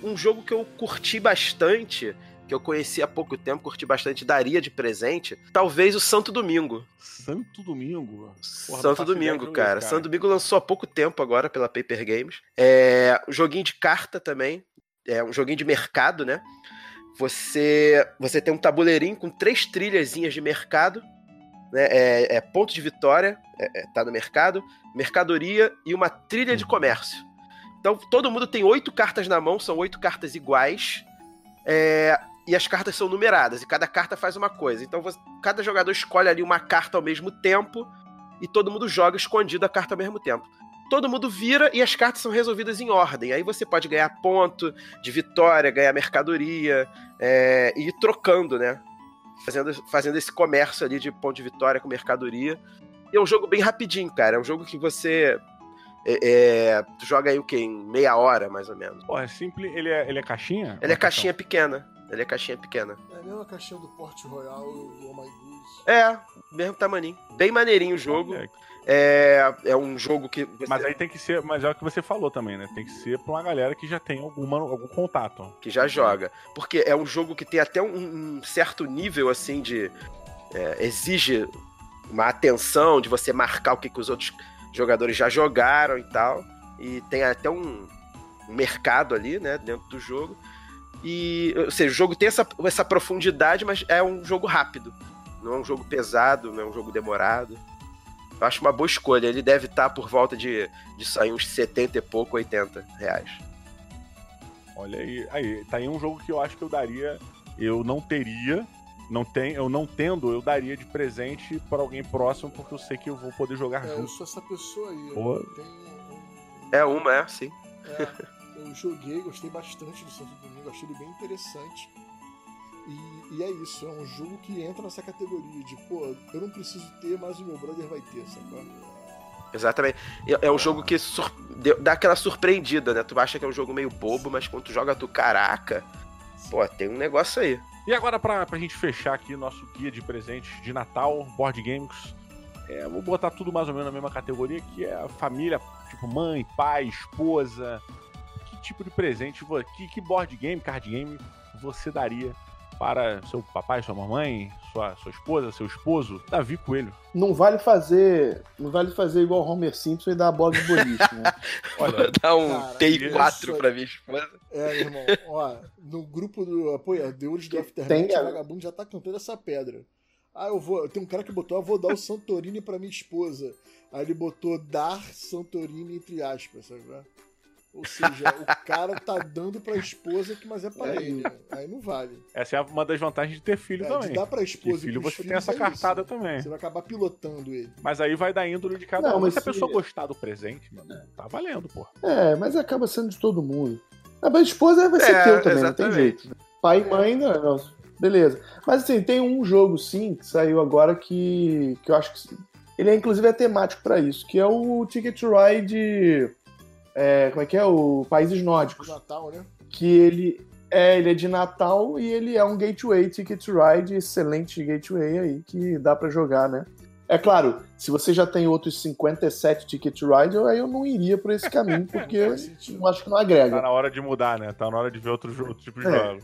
S4: um jogo que eu curti bastante que eu conheci há pouco tempo, curti bastante, daria de presente, talvez o Santo Domingo.
S1: Santo Domingo?
S4: Porra, Santo Domingo, cara. cara. Santo Domingo lançou há pouco tempo agora pela Paper Games. É um joguinho de carta também, é um joguinho de mercado, né? Você, você tem um tabuleirinho com três trilhazinhas de mercado, né? É, é ponto de vitória, é, é, tá no mercado, mercadoria e uma trilha de comércio. Então todo mundo tem oito cartas na mão, são oito cartas iguais. É, e as cartas são numeradas, e cada carta faz uma coisa. Então você, cada jogador escolhe ali uma carta ao mesmo tempo, e todo mundo joga escondido a carta ao mesmo tempo. Todo mundo vira e as cartas são resolvidas em ordem. Aí você pode ganhar ponto de vitória, ganhar mercadoria, é, e ir trocando, né? Fazendo, fazendo esse comércio ali de ponto de vitória com mercadoria. E é um jogo bem rapidinho, cara. É um jogo que você é, é, tu joga aí o quê? Em meia hora, mais ou menos.
S1: Pô, é simples. Ele é, ele é caixinha?
S4: Ele é caixinha pequena. Ele é caixinha pequena.
S2: É a mesma caixinha do Port Royal do Oh My Goose.
S4: É, mesmo tamaninho. Bem maneirinho o jogo. É, é um jogo que.
S1: Você... Mas aí tem que ser. Mas é o que você falou também, né? Tem que ser pra uma galera que já tem alguma, algum contato.
S4: Que já joga. Porque é um jogo que tem até um, um certo nível, assim, de. É, exige uma atenção de você marcar o que, que os outros jogadores já jogaram e tal. E tem até um, um mercado ali, né, dentro do jogo. E, ou seja, o jogo tem essa, essa profundidade, mas é um jogo rápido. Não é um jogo pesado, não é um jogo demorado. Eu acho uma boa escolha. Ele deve estar por volta de, de sair uns 70 e pouco, 80 reais.
S1: Olha aí, aí, tá aí um jogo que eu acho que eu daria, eu não teria, não tem, eu não tendo, eu daria de presente para alguém próximo, porque eu sei que eu vou poder jogar é, junto.
S2: Eu sou essa pessoa aí.
S4: Pô. É uma, é, sim.
S2: É, eu joguei, gostei bastante do Santo Domingo, achei ele bem interessante. E, e, é isso, é um jogo que entra nessa categoria de, pô, eu não preciso ter, mas o meu brother vai ter, sacou?
S4: Exatamente. É, é um jogo que sur... dá aquela surpreendida, né? Tu acha que é um jogo meio bobo, mas quando tu joga tu, caraca, pô, tem um negócio aí.
S1: E agora, pra, pra gente fechar aqui nosso guia de presentes de Natal, Board Games, é, vou botar tudo mais ou menos na mesma categoria, que é a família, tipo mãe, pai, esposa. Que tipo de presente, que, que board game, card game você daria para seu papai, sua mamãe, sua, sua esposa, seu esposo, Davi Coelho.
S3: Não vale fazer, não vale fazer igual Homer Simpson e dar a bola de boliche, né?
S4: Olha, dá um T4 pra minha esposa.
S2: É, irmão, ó, no grupo do apoiadores do Aftermath, o vagabundo já tá cantando essa pedra. Ah, eu vou. Tem um cara que botou, ah, vou dar o Santorini pra minha esposa. Aí ele botou dar Santorini entre aspas, sabe? Ou seja, o cara tá dando pra esposa, que mas é pra é ele. Né? Aí não vale.
S1: Essa é uma das vantagens de ter filho é, também. De
S2: dar pra esposa
S1: e filho você tem essa é cartada isso. também.
S2: Você vai acabar pilotando ele.
S1: Mas aí vai dar índole de cada não, um. Mas se a pessoa gostar do presente, mano, é. tá valendo, pô.
S3: É, mas acaba sendo de todo mundo. A minha esposa vai ser é, teu também, exatamente. não tem jeito. Pai e mãe, não, beleza. Mas assim, tem um jogo sim que saiu agora que, que eu acho que. Ele é inclusive é temático para isso, que é o Ticket Ride é, como é que é? O Países Nórdicos.
S2: Natal, né?
S3: Que ele é, ele é de Natal e ele é um gateway ticket ride, excelente gateway aí que dá para jogar, né? É claro, se você já tem outros 57 ticket ride, aí eu não iria por esse caminho, porque eu acho que não agrega.
S1: Tá na hora de mudar, né? Tá na hora de ver outro, outro tipo de é. jogos.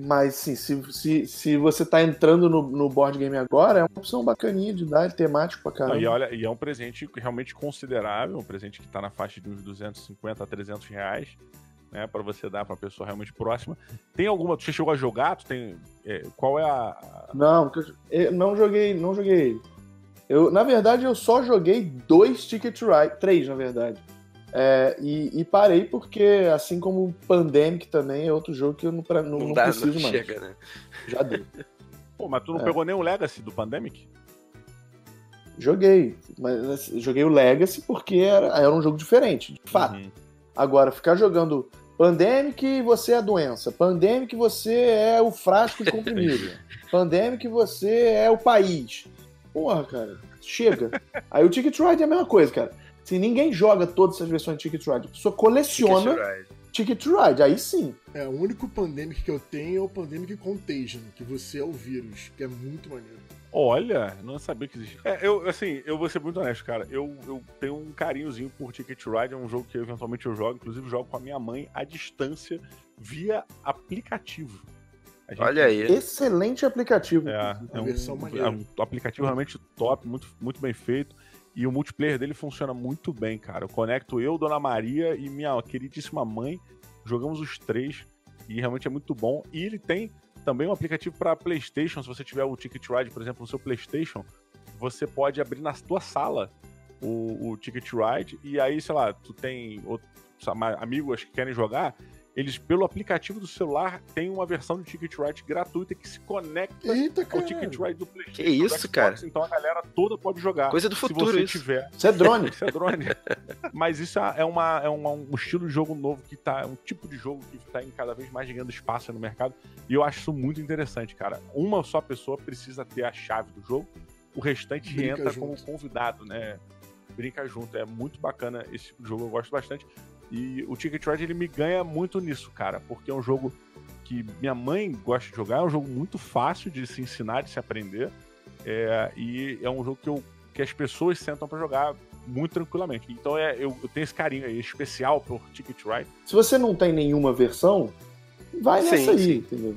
S3: Mas sim, se, se, se você tá entrando no, no board game agora, é uma opção bacaninha de dar, é temático pra caramba.
S1: e, olha, e é um presente realmente considerável, um presente que tá na faixa de uns 250 a 300 reais, né, para você dar pra uma pessoa realmente próxima. Tem alguma, tu chegou a jogar? Tu tem, é, qual é a...
S3: Não, não joguei, não joguei eu, na verdade, eu só joguei dois Ticket Ride, três, na verdade. É, e, e, parei porque, assim como o Pandemic também é outro jogo que eu não, não, não, não dá, preciso não mais. Chega, né? Já deu.
S1: Pô, mas tu não é. pegou nem o Legacy do Pandemic?
S3: Joguei, mas assim, joguei o Legacy porque era, era um jogo diferente, de fato. Uhum. Agora, ficar jogando Pandemic você é a doença, Pandemic você é o frasco de comprimido, Pandemic você é o país. Porra, cara, chega. Aí o Ticket Ride é a mesma coisa, cara se ninguém joga todas essas versões de Ticket Ride, a pessoa coleciona Ticket Ride. Ride, aí sim.
S2: É, o único Pandemic que eu tenho é o Pandemic Contagion, que você é o vírus, que é muito maneiro.
S1: Olha, não sabia que existia. É, eu, assim, eu vou ser muito honesto, cara. Eu, eu tenho um carinhozinho por Ticket Ride, é um jogo que eventualmente eu jogo, inclusive jogo com a minha mãe à distância via aplicativo.
S4: Olha aí.
S3: Excelente aplicativo.
S1: É, é um, é um aplicativo realmente top, muito, muito bem feito. E o multiplayer dele funciona muito bem, cara. Eu conecto eu, Dona Maria e minha queridíssima mãe. Jogamos os três e realmente é muito bom. E ele tem também um aplicativo para PlayStation. Se você tiver o Ticket Ride, por exemplo, no seu PlayStation, você pode abrir na tua sala o, o Ticket Ride e aí, sei lá, tu tem amigos que querem jogar eles, pelo aplicativo do celular, tem uma versão de Ticket Ride gratuita que se conecta
S2: Eita,
S1: ao Ticket Ride do PlayStation.
S4: Que isso, cara?
S1: Então a galera toda pode jogar.
S4: Coisa do futuro,
S1: se
S4: isso.
S1: Tiver.
S3: Isso é drone.
S1: isso é drone. Mas isso é, uma, é uma, um estilo de jogo novo que tá. um tipo de jogo que está em cada vez mais ganhando espaço no mercado. E eu acho isso muito interessante, cara. Uma só pessoa precisa ter a chave do jogo, o restante Brinca entra junto. como convidado, né? Brinca junto. É muito bacana esse tipo de jogo, eu gosto bastante. E o Ticket Ride ele me ganha muito nisso, cara, porque é um jogo que minha mãe gosta de jogar. É um jogo muito fácil de se ensinar, de se aprender. É, e é um jogo que, eu, que as pessoas sentam para jogar muito tranquilamente. Então é, eu, eu, tenho esse carinho aí especial por Ticket Ride.
S3: Se você não tem nenhuma versão, vai nessa sim, aí, sim. entendeu?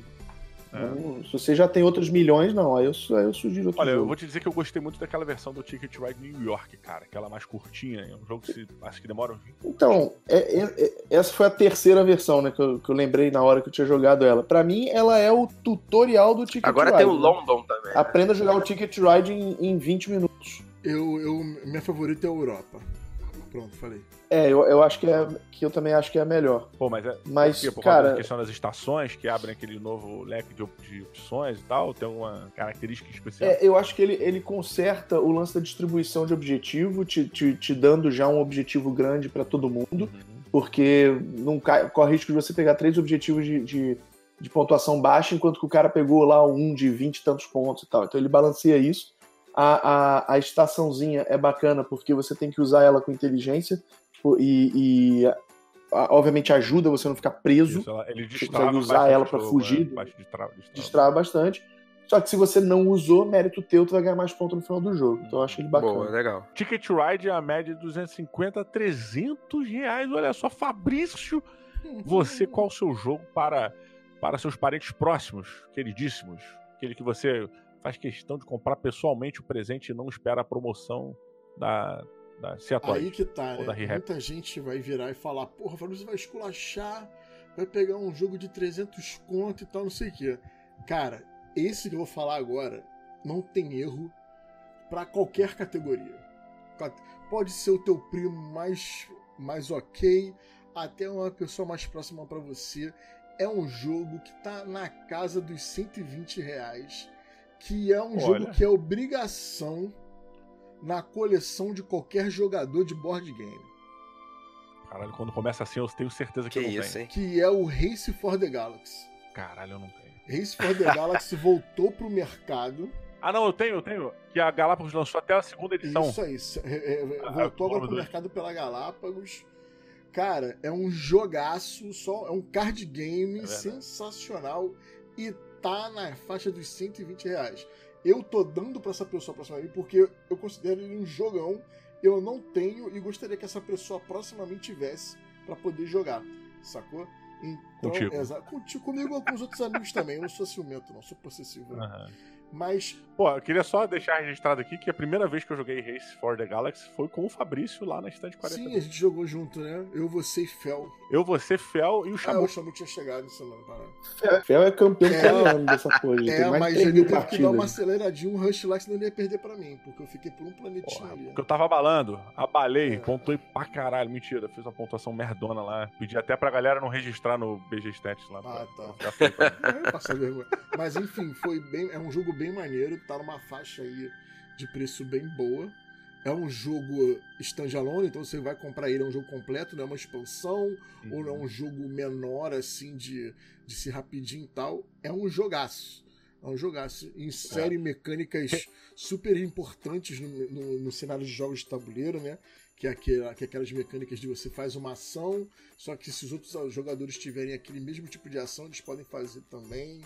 S3: É. se você já tem outros milhões, não. Aí eu, aí eu sugiro outro
S1: Olha,
S3: jogo.
S1: eu vou te dizer que eu gostei muito daquela versão do Ticket Ride New York, cara. Aquela mais curtinha. É um jogo que se, acho que demora uns
S3: Então, é, é, é, essa foi a terceira versão, né? Que eu, que eu, lembrei na hora que eu tinha jogado ela. Pra mim, ela é o tutorial do Ticket
S4: Agora
S3: Ride.
S4: Agora tem o London né? também.
S3: Aprenda a jogar o Ticket Ride em, em 20 minutos.
S2: Eu, eu, minha favorita é a Europa. Pronto, falei.
S3: É, eu, eu acho que é que eu também acho que é a melhor.
S1: Pô, mas é
S3: mas,
S1: por, por
S3: cara,
S1: da questão das estações que abrem aquele novo leque de, de opções e tal, tem uma característica especial.
S3: É, eu acho que ele, ele conserta o lance da distribuição de objetivo, te, te, te dando já um objetivo grande para todo mundo, uhum. porque não cai, corre risco de você pegar três objetivos de, de, de, pontuação baixa, enquanto que o cara pegou lá um de 20 e tantos pontos e tal. Então ele balanceia isso. A, a, a estaçãozinha é bacana porque você tem que usar ela com inteligência e, e obviamente ajuda você a não ficar preso. Isso, ela, ele você consegue usar ela para fugir. Né? Destrava, destrava bastante. Só que se você não usou, mérito teu, tu vai ganhar mais pontos no final do jogo. Então eu acho ele bacana. Boa,
S4: legal.
S1: Ticket Ride é a média de 250 a 300 reais. Olha só, Fabrício, você qual o seu jogo para, para seus parentes próximos, queridíssimos? Aquele que você faz questão de comprar pessoalmente o presente e não espera a promoção da, da Seattle.
S2: Aí que tá, né? Muita gente vai virar e falar, porra, você vai esculachar, vai pegar um jogo de 300 conto e tal, não sei o quê. Cara, esse que eu vou falar agora não tem erro para qualquer categoria. Pode ser o teu primo mais, mais ok, até uma pessoa mais próxima para você. É um jogo que tá na casa dos 120 reais, que é um Olha. jogo que é obrigação na coleção de qualquer jogador de board game.
S1: Caralho, quando começa assim, eu tenho certeza que, que eu não isso, tenho.
S2: Hein? Que é o Race for the Galaxy.
S1: Caralho, eu não tenho.
S2: Race for the Galaxy voltou pro mercado.
S1: Ah, não, eu tenho, eu tenho. Que a Galápagos lançou até a segunda edição.
S2: Isso aí. Ah, voltou agora pro mercado pela Galápagos. Cara, é um jogaço, só, é um card game é sensacional e tá na faixa dos 120 reais eu tô dando para essa pessoa próxima a mim porque eu considero ele um jogão. Eu não tenho e gostaria que essa pessoa proximamente tivesse para poder jogar, sacou?
S1: Então, contigo.
S2: É, contigo, comigo ou com os outros amigos também. Eu não sou ciumento, não, sou possessivo. Uhum. Mas.
S1: Pô, eu queria só deixar registrado aqui que a primeira vez que eu joguei Race for the Galaxy foi com o Fabrício lá na Stand 40.
S2: Sim, a gente jogou junto, né? Eu, você e Fel.
S1: Eu, você, Fel e o Xamu. Ah,
S2: o Xamu tinha chegado semana
S3: parada. Fel é campeão é, dessa coisa.
S2: É, mas ele teve que dar uma aceleradinha, um rush lá, senão ele ia perder pra mim, porque eu fiquei por um planetinha Porra, ali.
S1: Porque eu tava abalando, abalei, é. pontuei pra caralho. Mentira, fiz uma pontuação merdona lá. Pedi até pra galera não registrar no BG Stats lá.
S2: Ah, pra, tá. Pra mas enfim, foi bem. É um jogo bem maneiro, tá numa faixa aí de preço bem boa. É um jogo standalone, então você vai comprar ele, é um jogo completo, não é uma expansão, uhum. ou não é um jogo menor, assim, de, de ser rapidinho e tal. É um jogaço. É um jogaço. Insere é. mecânicas super importantes no, no, no, cenário de jogos de tabuleiro, né? Que é, aquela, que é aquelas mecânicas de você faz uma ação, só que se os outros jogadores tiverem aquele mesmo tipo de ação, eles podem fazer também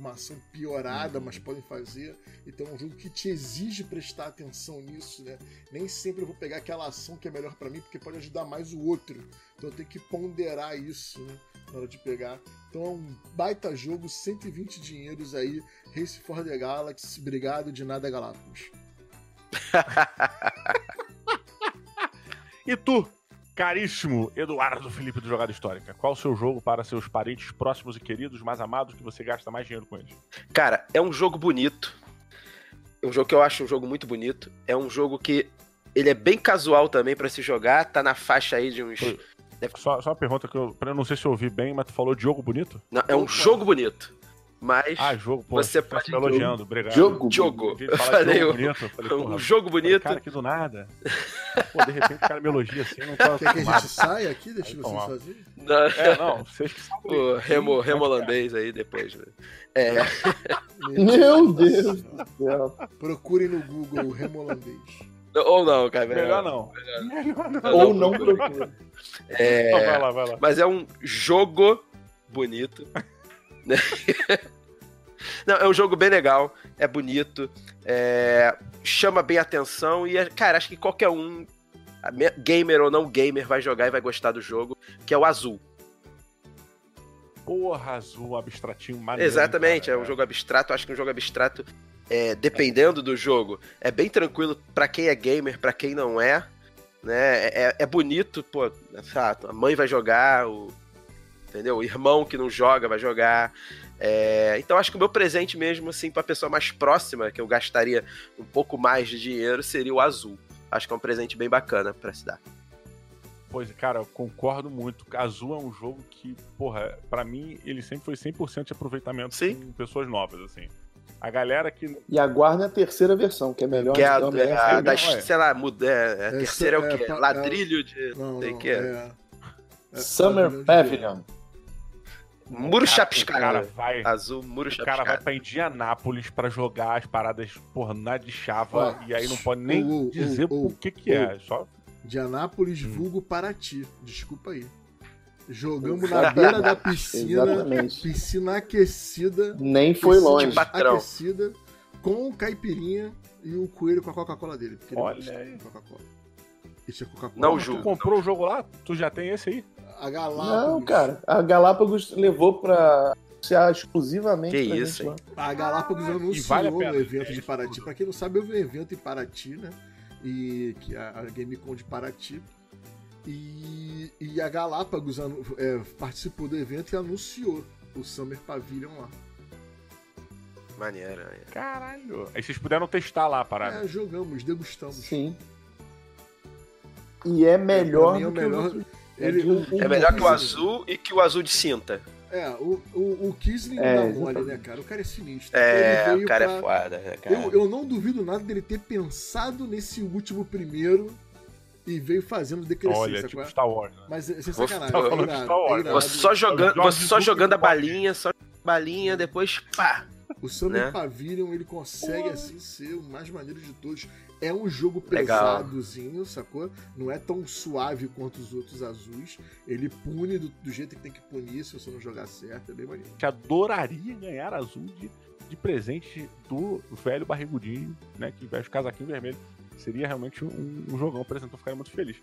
S2: uma ação piorada, uhum. mas podem fazer. Então é um jogo que te exige prestar atenção nisso, né? Nem sempre eu vou pegar aquela ação que é melhor para mim, porque pode ajudar mais o outro. Então eu tenho que ponderar isso, né? Na hora de pegar. Então é um baita jogo, 120 dinheiros aí. Race for the Galaxy, obrigado de nada, Galápagos.
S1: e tu, Caríssimo Eduardo Felipe do Jogada Histórica, qual o seu jogo para seus parentes próximos e queridos, mais amados, que você gasta mais dinheiro com eles?
S4: Cara, é um jogo bonito. É um jogo que eu acho um jogo muito bonito. É um jogo que ele é bem casual também para se jogar, tá na faixa aí de uns.
S1: Só, só uma pergunta que eu, eu não sei se eu ouvi bem, mas tu falou jogo bonito?
S4: Não, é um jogo bonito. Mas
S1: ah, jogo, pô,
S4: você tá pode
S1: me elogiando, obrado.
S4: Jogo, jogo. Eu falei, jogo bonito, falei, um jogo bonito.
S1: Cara, aqui do nada. Pô, de repente o cara me elogia assim, não tá.
S2: Quer que a gente saia aqui, deixa você sozinho?
S1: Não. É, não, vocês que sabem.
S4: O remo, remo holandês aí depois, né? É.
S3: Meu Deus do céu.
S2: Procurem no Google o remo holandês.
S4: Ou não, cara.
S1: Melhor, não.
S3: Melhor não. Ou não procure.
S4: É... Vai lá, vai lá. Mas é um jogo bonito Não, é um jogo bem legal, é bonito, é... chama bem a atenção e, é, cara, acho que qualquer um, gamer ou não gamer, vai jogar e vai gostar do jogo, que é o Azul.
S1: Porra, Azul, abstratinho maneiro.
S4: Exatamente, cara, é um jogo abstrato, acho que um jogo abstrato, é, dependendo do jogo, é bem tranquilo para quem é gamer, para quem não é, né? É, é bonito, pô, a mãe vai jogar, o, entendeu? O irmão que não joga vai jogar. É, então acho que o meu presente mesmo, assim, pra pessoa mais próxima, que eu gastaria um pouco mais de dinheiro, seria o azul. Acho que é um presente bem bacana para se dar.
S1: Pois, cara, eu concordo muito. Azul é um jogo que, porra, para mim, ele sempre foi 100% de aproveitamento
S4: Sim.
S1: com pessoas novas, assim. A galera que.
S3: E aguarda a terceira versão, que é melhor.
S4: Que é a, é a, da, sei lá, muda, é, a terceira é o quê? É, Ladrilho de. Não, sei que é.
S3: Summer Pavilion.
S4: Muro chapiscado. vai. Azul, muro chapiscado.
S1: O cara vai pra Indianápolis pra jogar as paradas, na de chava. e aí não pode nem uh, dizer uh, o que que é. Só...
S2: Indianápolis, hum. vulgo Paraty. Desculpa aí. Jogamos na beira da piscina. Exatamente. Piscina aquecida.
S3: Nem foi longe.
S2: Aquecida, com caipirinha e o coelho com a Coca-Cola dele.
S1: Olha aí.
S2: Coca-Cola.
S1: Isso é Coca-Cola. Não, Ju. Tu comprou não. o jogo lá? Tu já tem esse aí?
S2: A Galápagos.
S3: Não, cara. A Galápagos levou pra anunciar exclusivamente.
S4: Que isso, hein?
S2: A Galápagos anunciou vale o evento de Paraty. Pra quem não sabe, houve um evento em Paraty, né? E que a, a GameCon de Paraty. E, e a Galápagos é, participou do evento e anunciou o Summer Pavilion lá.
S4: Maneiro,
S1: Caralho. Aí vocês puderam testar lá a parada.
S2: É, jogamos, degustamos.
S3: Sim. E é melhor é, do que melhor... o
S4: ele, o, o, é melhor que o azul e que o azul de cinta.
S2: É, o, o, o Kisling é, dá mole, né, cara? O cara é sinistro.
S4: É, o cara é pra... é foda, né, cara?
S2: Eu, eu não duvido nada dele ter pensado nesse último primeiro e veio fazendo decrescência.
S1: Olha, tipo Star Wars, né?
S2: Mas sem sacanagem. Você,
S1: é irado, Star Wars,
S4: é você só jogando, você só jogando a balinha, só balinha, depois pá.
S2: O Summer né? Pavilion, ele consegue assim ser o mais maneiro de todos. É um jogo pesadozinho, sacou? Não é tão suave quanto os outros azuis. Ele pune do, do, jeito que tem que punir se você não jogar certo. É bem maneiro.
S1: Que adoraria ganhar azul de, de presente do velho barrigudinho, né? Que veste o casaquinho vermelho. Seria realmente um, um jogão, por exemplo, eu ficaria muito feliz.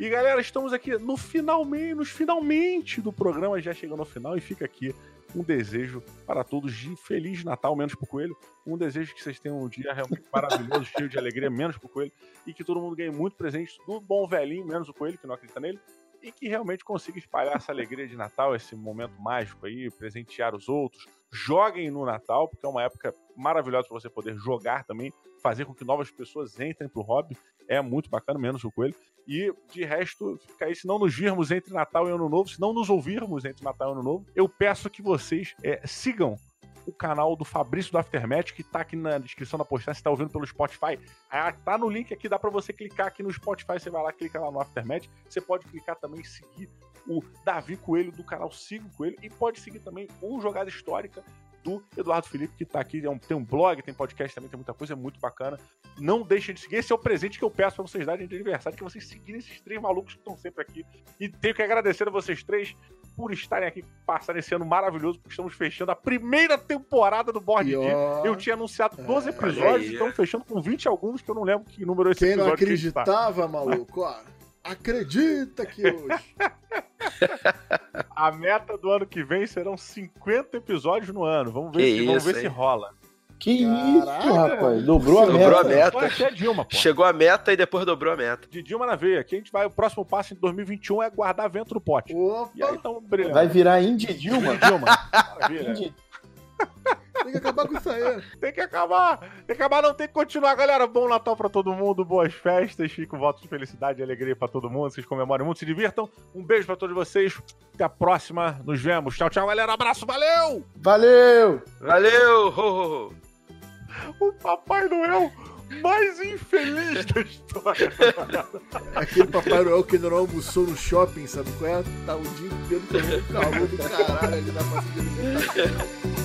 S1: E galera, estamos aqui no finalmente, nos finalmente do programa, já chegando ao final, e fica aqui um desejo para todos de Feliz Natal, menos pro Coelho. Um desejo que vocês tenham um dia realmente maravilhoso, cheio de alegria, menos pro Coelho. E que todo mundo ganhe muito presente do bom velhinho, menos o Coelho, que não acredita nele. E que realmente consiga espalhar essa alegria de Natal, esse momento mágico aí, presentear os outros. Joguem no Natal, porque é uma época maravilhosa para você poder jogar também, fazer com que novas pessoas entrem pro hobby. É muito bacana, menos o Coelho. E de resto, fica aí, se não nos virmos entre Natal e Ano Novo, se não nos ouvirmos entre Natal e Ano Novo, eu peço que vocês é, sigam o canal do Fabrício do Aftermath, que tá aqui na descrição da postagem, você tá ouvindo pelo Spotify. Ah, tá no link aqui, dá para você clicar aqui no Spotify, você vai lá, clica lá no Aftermath. Você pode clicar também e seguir o Davi Coelho do canal Sigo Coelho e pode seguir também o Jogada Histórica do Eduardo Felipe, que tá aqui, é um, tem um blog, tem podcast também, tem muita coisa, é muito bacana. Não deixem de seguir, esse é o presente que eu peço para vocês darem de aniversário, que vocês seguirem esses três malucos que estão sempre aqui. E tenho que agradecer a vocês três por estarem aqui, passando esse ano maravilhoso, porque estamos fechando a primeira temporada do Board Game. Eu tinha anunciado 12 é, episódios, estamos fechando com 20 alguns, que eu não lembro que número é esse
S2: Quem
S1: episódio.
S2: Quem não acreditava, maluco, ó, acredita que hoje...
S1: a meta do ano que vem serão 50 episódios no ano. Vamos ver, se, isso, vamos ver se rola.
S3: Que Caraca. isso, rapaz. Dobrou a
S4: dobrou
S3: meta.
S4: Dobrou a meta. Dilma, pô. Chegou a meta e depois dobrou a meta.
S1: De Dilma na veia. Aqui a gente vai, o próximo passo em 2021 é guardar vento no pote.
S2: Opa.
S1: E aí então, brilhando.
S3: Vai virar Indy Dilma.
S1: Dilma. Maravilha. Indy.
S2: Tem que acabar com isso aí.
S1: Tem que acabar. Tem que acabar, não tem que continuar, galera. Bom Natal pra todo mundo, boas festas. Fico voto de felicidade e alegria pra todo mundo. Vocês comemorem muito, se divirtam. Um beijo pra todos vocês. Até a próxima. Nos vemos. Tchau, tchau, galera. Abraço, valeu!
S3: Valeu!
S4: Valeu! Ho, ho, ho.
S1: O Papai Noel mais infeliz da história.
S2: Aquele Papai Noel que não almoçou no shopping, sabe qual é? Tá o dia inteiro comendo calor do caralho ali na parte de